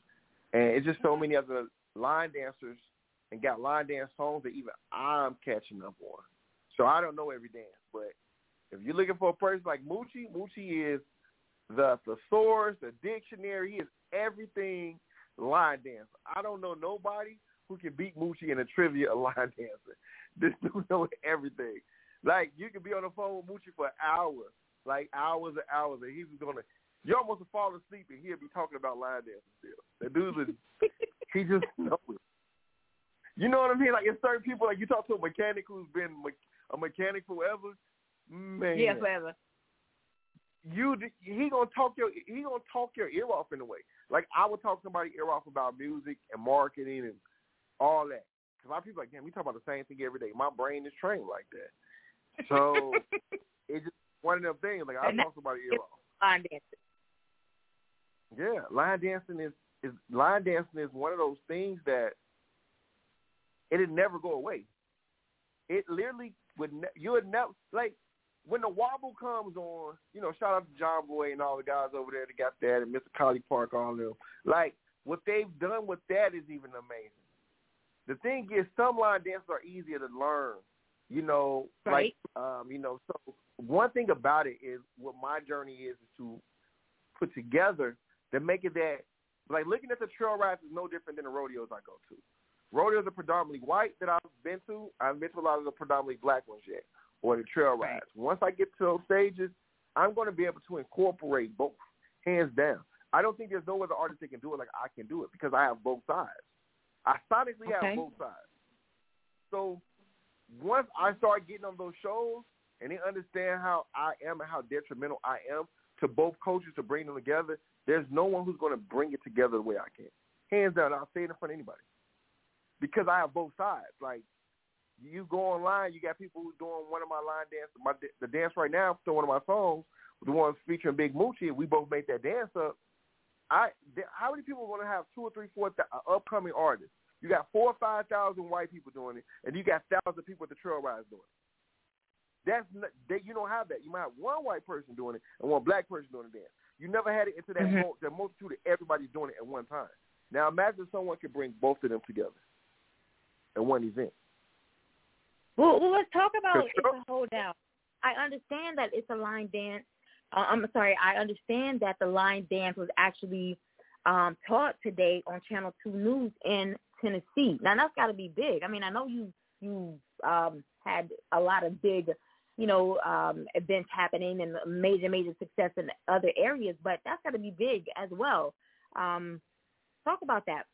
and it's just so many other line dancers and got line dance songs that even I'm catching up on. So I don't know every dance, but if you're looking for a person like Moochie, Moochie is the thesaurus, the dictionary. He is everything line dance. I don't know nobody who can beat Moochie in a trivia line dancing. This dude knows everything. Like you could be on the phone with Moochie for hours, like hours and hours, and he's gonna. You almost fall asleep and he'll be talking about line dancing still. The dude's a, he just knows. You know what I mean? Like it's certain people, like you talk to a mechanic who's been me- a mechanic forever. Man, Yeah, forever. You he gonna talk your he gonna talk your ear off in a way. Like I would talk somebody ear off about music and marketing and all that. because a lot of people are like, damn, we talk about the same thing every day. My brain is trained like that. So it's just one of them things. Like I talk somebody ear off. Line dancing. Yeah, line dancing is is line dancing is one of those things that it'd never go away. It literally would ne- you would never like when the wobble comes on. You know, shout out to John Boy and all the guys over there that got that, and Mr. Collipark, all of them. Like what they've done with that is even amazing. The thing is, some line dances are easier to learn. You know, Right. like um, you know. So one thing about it is what my journey is is to put together to make it that like looking at the trail rides is no different than the rodeos I go to. Rodeos are predominantly white that I've been to. I've been to a lot of the predominantly black ones yet, or the trail Right. rides. Once I get to those stages, I'm going to be able to incorporate both, hands down. I don't think there's no other artist that can do it like I can do it because I have both sides. I sonically Okay. have both sides. So once I start getting on those shows and they understand how I am and how detrimental I am to both coaches to bring them together, there's no one who's going to bring it together the way I can. Hands down, I'll say it in front of anybody because I have both sides. Like you go online, you got people who's doing one of my line dance, my the dance right now to one of my songs, the ones featuring Big Moochie. We both made that dance up. I th- how many people are going to have two or three, four th- uh, upcoming artists? You got four or five thousand white people doing it, and you got thousands of people at the trail rides doing it. That's not, that you don't have that. You might have one white person doing it and one black person doing the dance. You never had it into that Mhm. mul- that multitude of everybody doing it at one time. Now imagine someone could bring both of them together at one event. Well, well let's talk about it's a holdout. I understand that it's a line dance. Uh, I'm sorry. I understand that the line dance was actually um, taught today on Channel Two News in Tennessee. Now that's got to be big. I mean, I know you you um, had a lot of big, you know, um, events happening and major major success in other areas, but that's got to be big as well. Um, talk about that.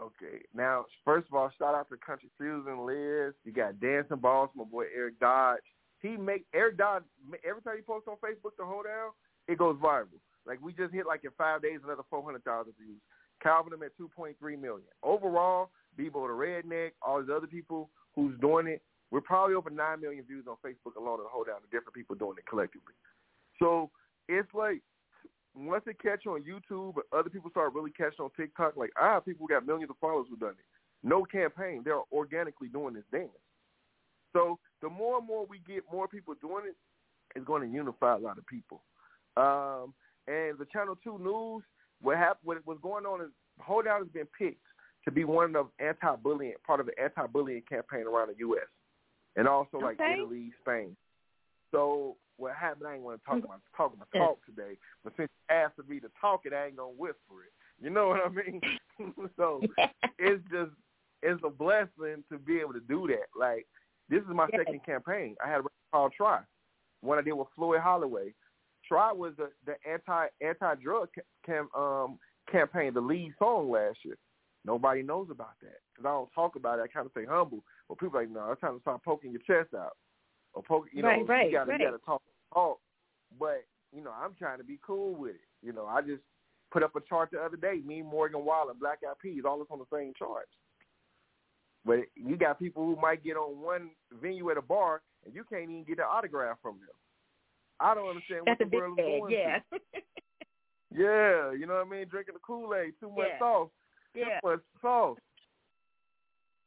Okay. Now, first of all, shout out to Country Fusion, Liz. You got Dancing Balls, my boy Eric Dodge. He make Eric Dodge every time he posts on Facebook the hold down, it goes viral. Like we just hit like in five days another four hundred thousand views. Calvin him at two point three million. Overall, Bebo the Redneck, all these other people who's doing it, we're probably over nine million views on Facebook alone and hold down the different people doing it collectively. So it's like once it catch on YouTube, but other people start really catching on TikTok, like I have people who got millions of followers who done it. No campaign. They're organically doing this dance. So the more and more we get more people doing it, it's going to unify a lot of people. Um, and the Channel Two News, what happened? What was going on is Holdout has been picked to be one of anti-bullying part of the anti-bullying campaign around the U.S. and also like Italy, Spain. So what happened? I ain't want to talk about talk about talk today, but since you asked me to talk it, I ain't gonna whisper it. You know what I mean? so it's just it's a blessing to be able to do that. Like this is my Yes. second campaign. I had a record called Try, one I did with Floyd Holloway. Try was the the anti anti drug cam, um, campaign, the lead song last year. Nobody knows about that because I don't talk about it. I kind of stay humble. But people are like, no, it's time to start poking your chest out or poke. You know, Right, right, you gotta right. you gotta talk talk. But you know, I'm trying to be cool with it. You know, I just put up a chart the other day. Me, Morgan Wallen, Black Eyed Peas, all this on the same charts. But you got people who might get on one venue at a bar and you can't even get an autograph from them. I don't understand what That's a the big world is going Yeah. through. Yeah, you know what I mean? Drinking the Kool-Aid, too much Yeah. sauce, too yeah. much sauce.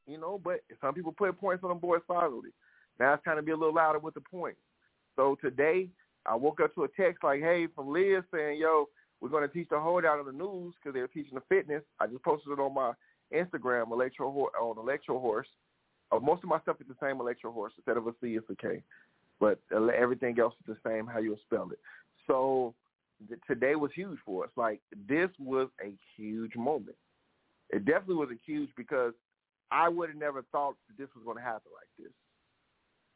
You know, but some people put points on them boys solidly. Now it's kind of be a little louder with the points. So today, I woke up to a text like, hey, from Liz saying, yo, we're going to teach the holdout on the news because they're teaching the fitness. I just posted it on my Instagram, Electro on Electro Horse. Uh, most of my stuff is the same Electro Horse. Instead of a C, it's a K. But everything else is the same, how you spell it. So th- today was huge for us. Like, this was a huge moment. It definitely was a huge because I would have never thought that this was going to happen like this.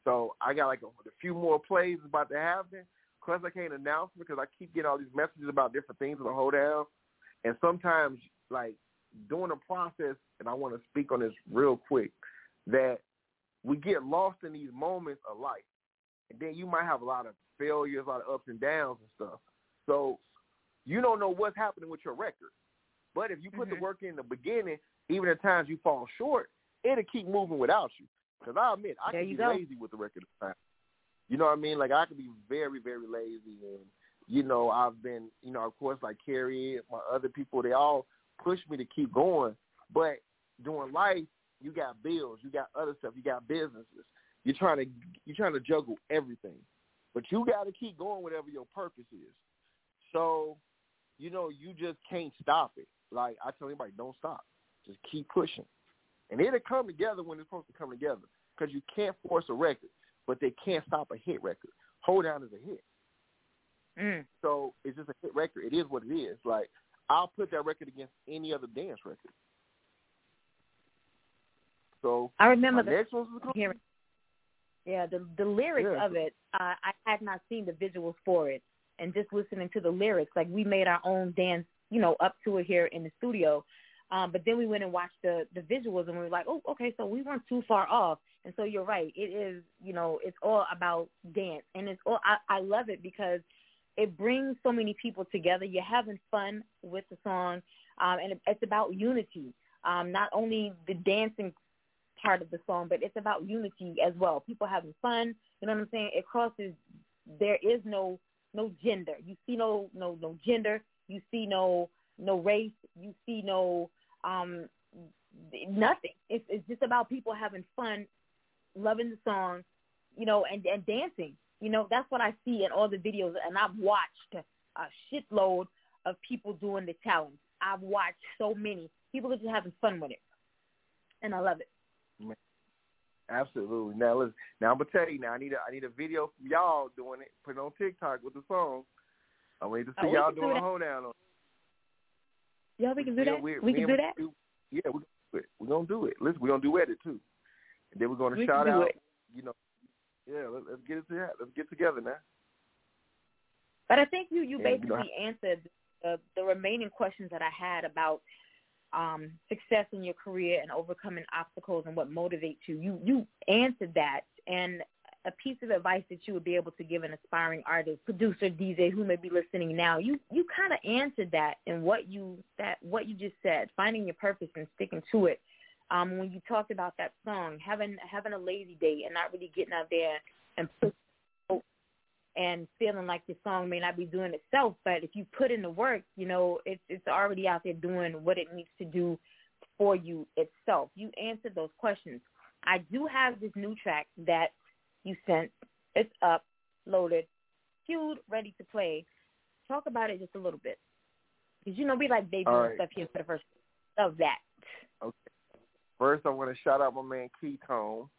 So I got like a, a few more plays about to happen. Plus, I can't announce because I keep getting all these messages about different things in the hotel. And sometimes, like, during the process, and I want to speak on this real quick, that we get lost in these moments of life. And then you might have a lot of failures, a lot of ups and downs and stuff. So you don't know what's happening with your record. But if you put the Mhm. work in the beginning, even at times you fall short, it'll keep moving without you. Because I admit, I There can be go. lazy with the record at times. You know what I mean? Like I could be very, very lazy, and you know I've been, you know, of course, like Carrie, my other people, they all push me to keep going. But doing life, you got bills, you got other stuff, you got businesses. You're trying to you're trying to juggle everything, but you got to keep going whatever your purpose is. So, you know, you just can't stop it. Like I tell anybody, don't stop. Just keep pushing, and it'll come together when it's supposed to come together. Because you can't force a record, but they can't stop a hit record. Hold down is a hit. Mm. So it's just a hit record. It is what it is. Like I'll put that record against any other dance record. So I remember the next one's hearing. Yeah, the the lyrics Yeah. of it. Uh, I had not seen the visuals for it, and just listening to the lyrics, like we made our own dance, you know, up to it here in the studio. Um, but then we went and watched the the visuals, and we were like, oh, okay, so we weren't too far off. And so you're right. It is, you know, it's all about dance, and it's all. I, I love it because it brings so many people together. You're having fun with the song, um, and it, it's about unity. Um, not only the dancing part of the song, but it's about unity as well. People having fun. You know what I'm saying? It crosses. There is no no gender. You see no no no gender. You see no no race. You see no um nothing. It's it's just about people having fun, loving the song, you know, and and dancing. You know, that's what I see in all the videos, and I've watched a shitload of people doing the challenge. I've watched so many. People are just having fun with it, and I love it. Absolutely. Now listen. Now I'm gonna tell you. Now I need a I need a video from y'all doing it. Put it on TikTok with the song. I need to see Oh, y'all can do doing a that. hold down on. Yeah, we can do Yeah, that. we- We can do that. we- yeah, we're gonna do it. We're gonna do it. Listen, we're gonna duet it too, and then we're gonna We shout do out. it. You know, yeah. Let, let's get it to Let's get together now. But I think you you And, you know, basically answered the the remaining questions that I had about um, success in your career and overcoming obstacles and what motivates you. You you answered that, and a piece of advice that you would be able to give an aspiring artist, producer, DJ who may be listening now. You you kind of answered that in what you that what you just said, finding your purpose and sticking to it. Um, when you talked about that song, having having a lazy day and not really getting out there and and feeling like your song may not be doing itself, but if you put in the work, you know, it's it's already out there doing what it needs to do for you itself. You answered those questions. I do have this new track that you sent. It's up, loaded, queued, ready to play. Talk about it just a little bit. Because, you know, we like debuting All right. stuff here for the first of that. Okay. First, I want to shout out my man Ketone.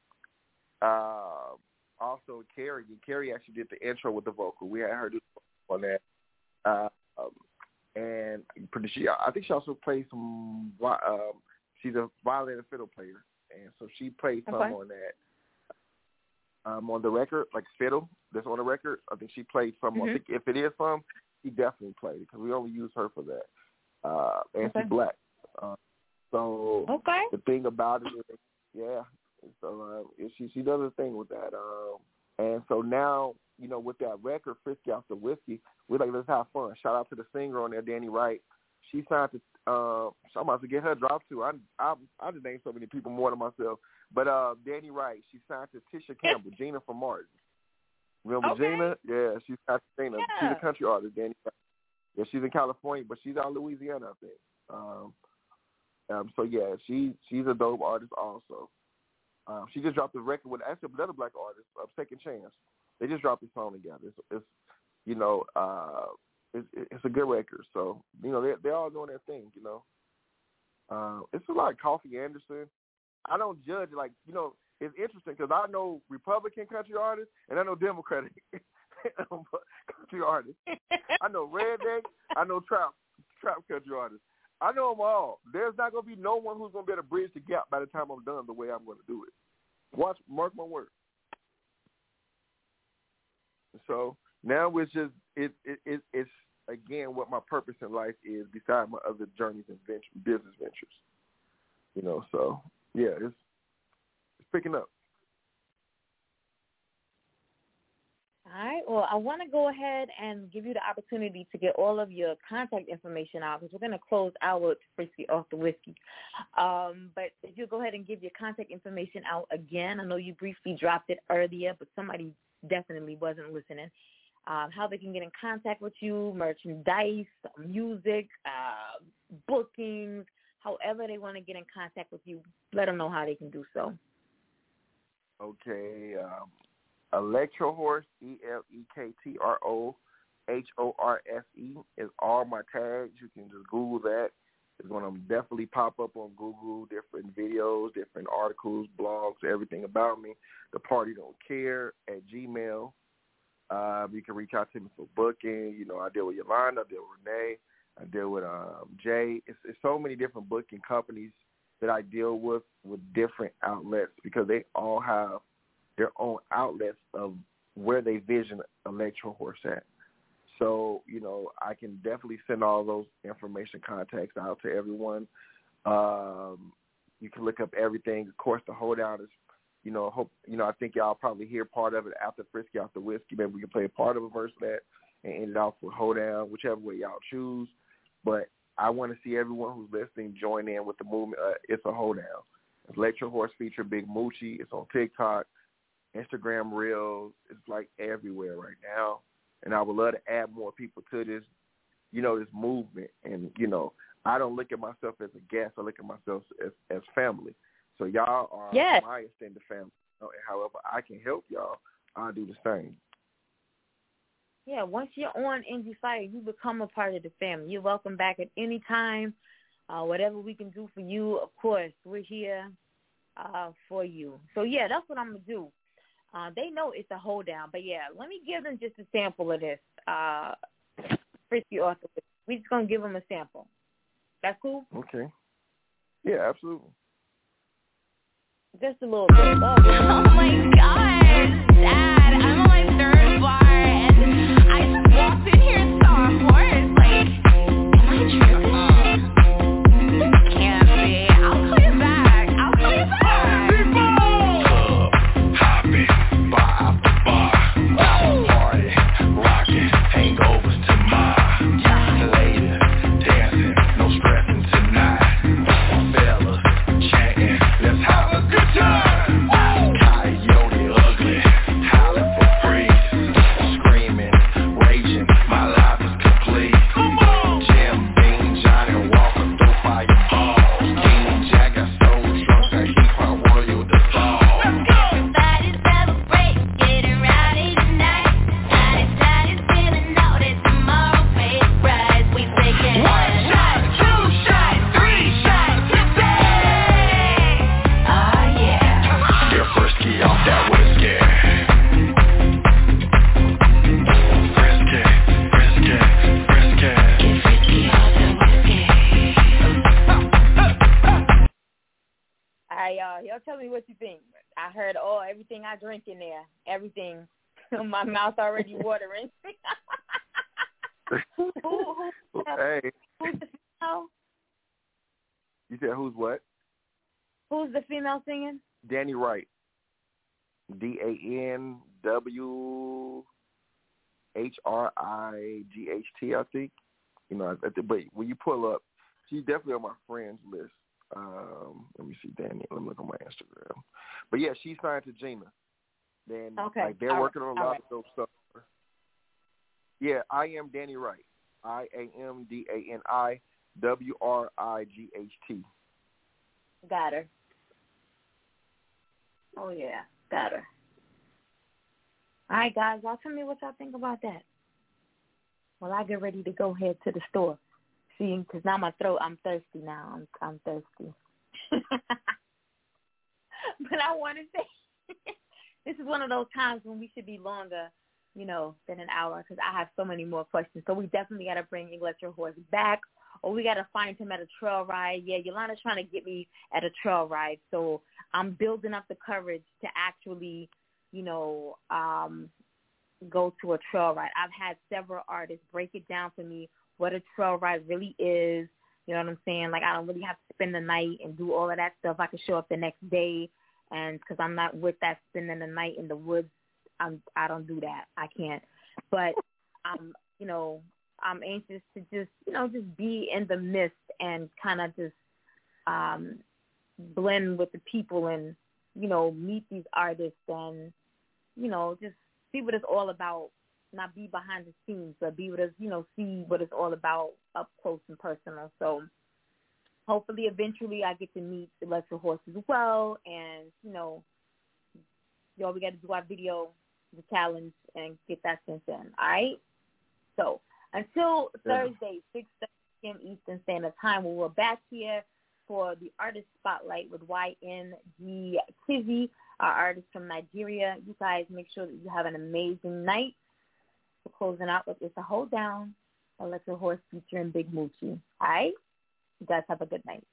Uh, also, Carrie. Carrie actually did the intro with the vocal. We had her do on that. Uh, um, and pretty, she, I think she also plays some. Um, she's a violin and fiddle player, and so she played some Okay. on that. Um, on the record, like fiddle, that's on the record. I think she played some. I Mhm. think if it is some, she definitely played because we only use her for that. Uh, and Okay. she's black. Uh, so Okay. the thing about it is, yeah. So uh, she she does a thing with that. Um, and so now you know with that record, Frisky Off the Whiskey, we're like let's have fun. Shout out to the singer on there, Danny Wright. She signed to. Uh, so I'm about to get her dropped too. I I I just named so many people more than myself. But uh, Danny Wright, she signed to Tisha Campbell, Gina from Martin. Remember Okay. Gina? Yeah, she's signed to Gina. She's a country artist, Danny. Wright. Yeah, she's in California, but she's out in Louisiana, I think. Um, um, so yeah, she she's a dope artist also. Um, she just dropped a record with actually another black artist, uh, Second Chance. They just dropped a song together. It's, it's you know, uh, it's it's a good record. So you know, they they're all doing their thing. You know, uh, it's a lot of Coffey Anderson. I don't judge like you know. It's interesting because I know Republican country artists and I know Democratic country artists. I know redneck. I know trap trap country artists. I know them all. There's not going to be no one who's going to be able to bridge the gap by the time I'm done the way I'm going to do it. Watch, mark my word. So now it's just it, it, it it's again what my purpose in life is beside my other journeys and venture, business ventures. You know, so yeah, it's it's picking up. All right. Well, I want to go ahead and give you the opportunity to get all of your contact information out because we're going to close out Frisky off the whiskey. Um, but if you go ahead and give your contact information out again, I know you briefly dropped it earlier, but somebody definitely wasn't listening. Um, how they can get in contact with you, merchandise, music, uh, bookings, however they want to get in contact with you, let them know how they can do so. Okay, um, Electro Horse, E L E K T R O H O R S E is all my tags. You can just Google that. It's going to definitely pop up on Google, different videos, different articles, blogs, everything about me. The Party Don't Care at Gmail. Uh, you can reach out to me for booking. You know, I deal with Yolanda, I deal with Renee, I deal with um, Jay. It's, it's so many different booking companies that I deal with with different outlets because they all have their own outlets of where they vision Electro Horse at. So, you know, I can definitely send all those information contacts out to everyone. Um, you can look up everything. Of course, the hoedown is, you know, hope you know. I think y'all probably hear part of it after Frisky, after Whiskey. Maybe we can play a part of a verse of that and end it off with hoedown, whichever way y'all choose. But I want to see everyone who's listening join in with the movement. Uh, it's a hoedown. It's Electro Horse feature Big Moochie. It's on TikTok, Instagram Reels. It's like everywhere right now. And I would love to add more people to this, you know, this movement. And you know, I don't look at myself as a guest. I look at myself as as family. So y'all are Yes. my extended family. You know, and however I can help y'all, I'll do the same. Yeah, once you're on Indie Fire, you become a part of the family. You're welcome back at any time. Uh, whatever we can do for you, of course, we're here uh, for you. So yeah, that's what I'm gonna do. Uh, they know it's a hoedown, but yeah, let me give them just a sample of this. Uh, Frisky Arthur, we're just gonna give them a sample. That's cool. Okay. Yeah, absolutely. Just a little bit. Oh my god, Dad, I drink in there. Everything. My mouth already watering. who, who, who, Hey, who's the female? you said who's what? Who's the female singing? Dani Wright. D A N W H R I G H T, I think. You know, but when you pull up, she's definitely on my friends list. Um, let me see, Dani. Let me look on my Instagram. But yeah, she's signed to Gina. Then Okay. like they're All right. working on a lot right. of dope stuff. Yeah, I am Dani Wright. I A M D A N I W R I G H T. Got her. Oh yeah, got her. All right, guys. Y'all tell me what y'all think about that. Well, I get ready to go head to the store. See, because now my throat, I'm thirsty now. I'm I'm thirsty. but I want to say, this is one of those times when we should be longer, you know, than an hour because I have so many more questions. So we definitely got to bring Electro Horse back, or we got to find him at a trail ride. Yeah, Yolanda's trying to get me at a trail ride, so I'm building up the courage to actually, you know, um, go to a trail ride. I've had several artists break it down for me what a trail ride really is. You know what I'm saying? Like I don't really have to spend the night and do all of that stuff. I can show up the next day, and because I'm not with that spending the night in the woods I'm I don't do that. I can't. But I'm you know I'm anxious to just you know just be in the midst and kind of just um blend with the people and you know meet these artists and you know just see what it's all about. Not be behind the scenes, but be with us. You know, see what it's all about up close and personal. So hopefully eventually I get to meet the Electric Horse as well and, you know, y'all we gotta do our video, the challenge and get that sent in. All right? So until Thursday, six p.m. Eastern Standard Time, we will back here for the artist spotlight with YNG Kizzy, our artist from Nigeria. You guys make sure that you have an amazing night. Closing out with It's a Hoedown, Electric Horse featuring Big Moochie. All right? You guys have a good night.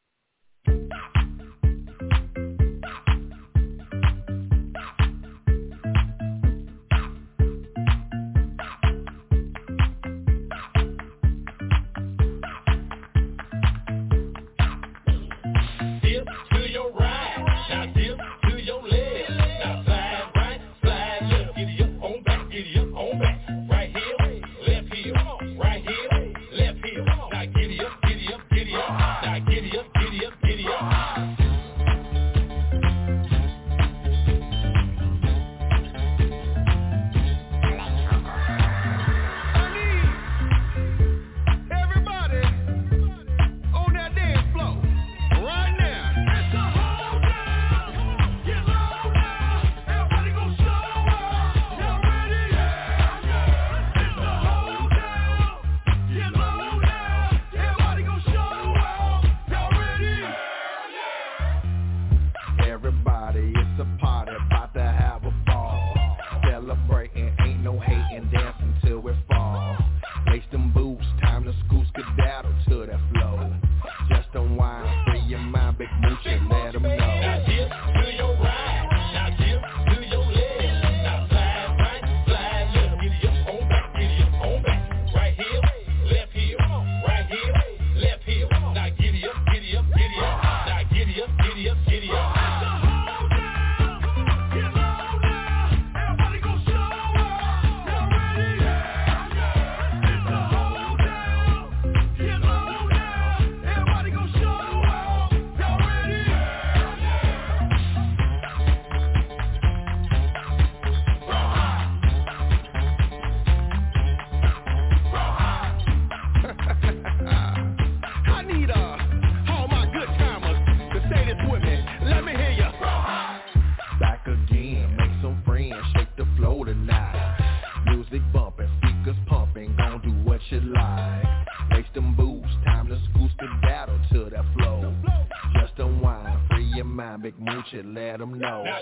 Let 'em know. Now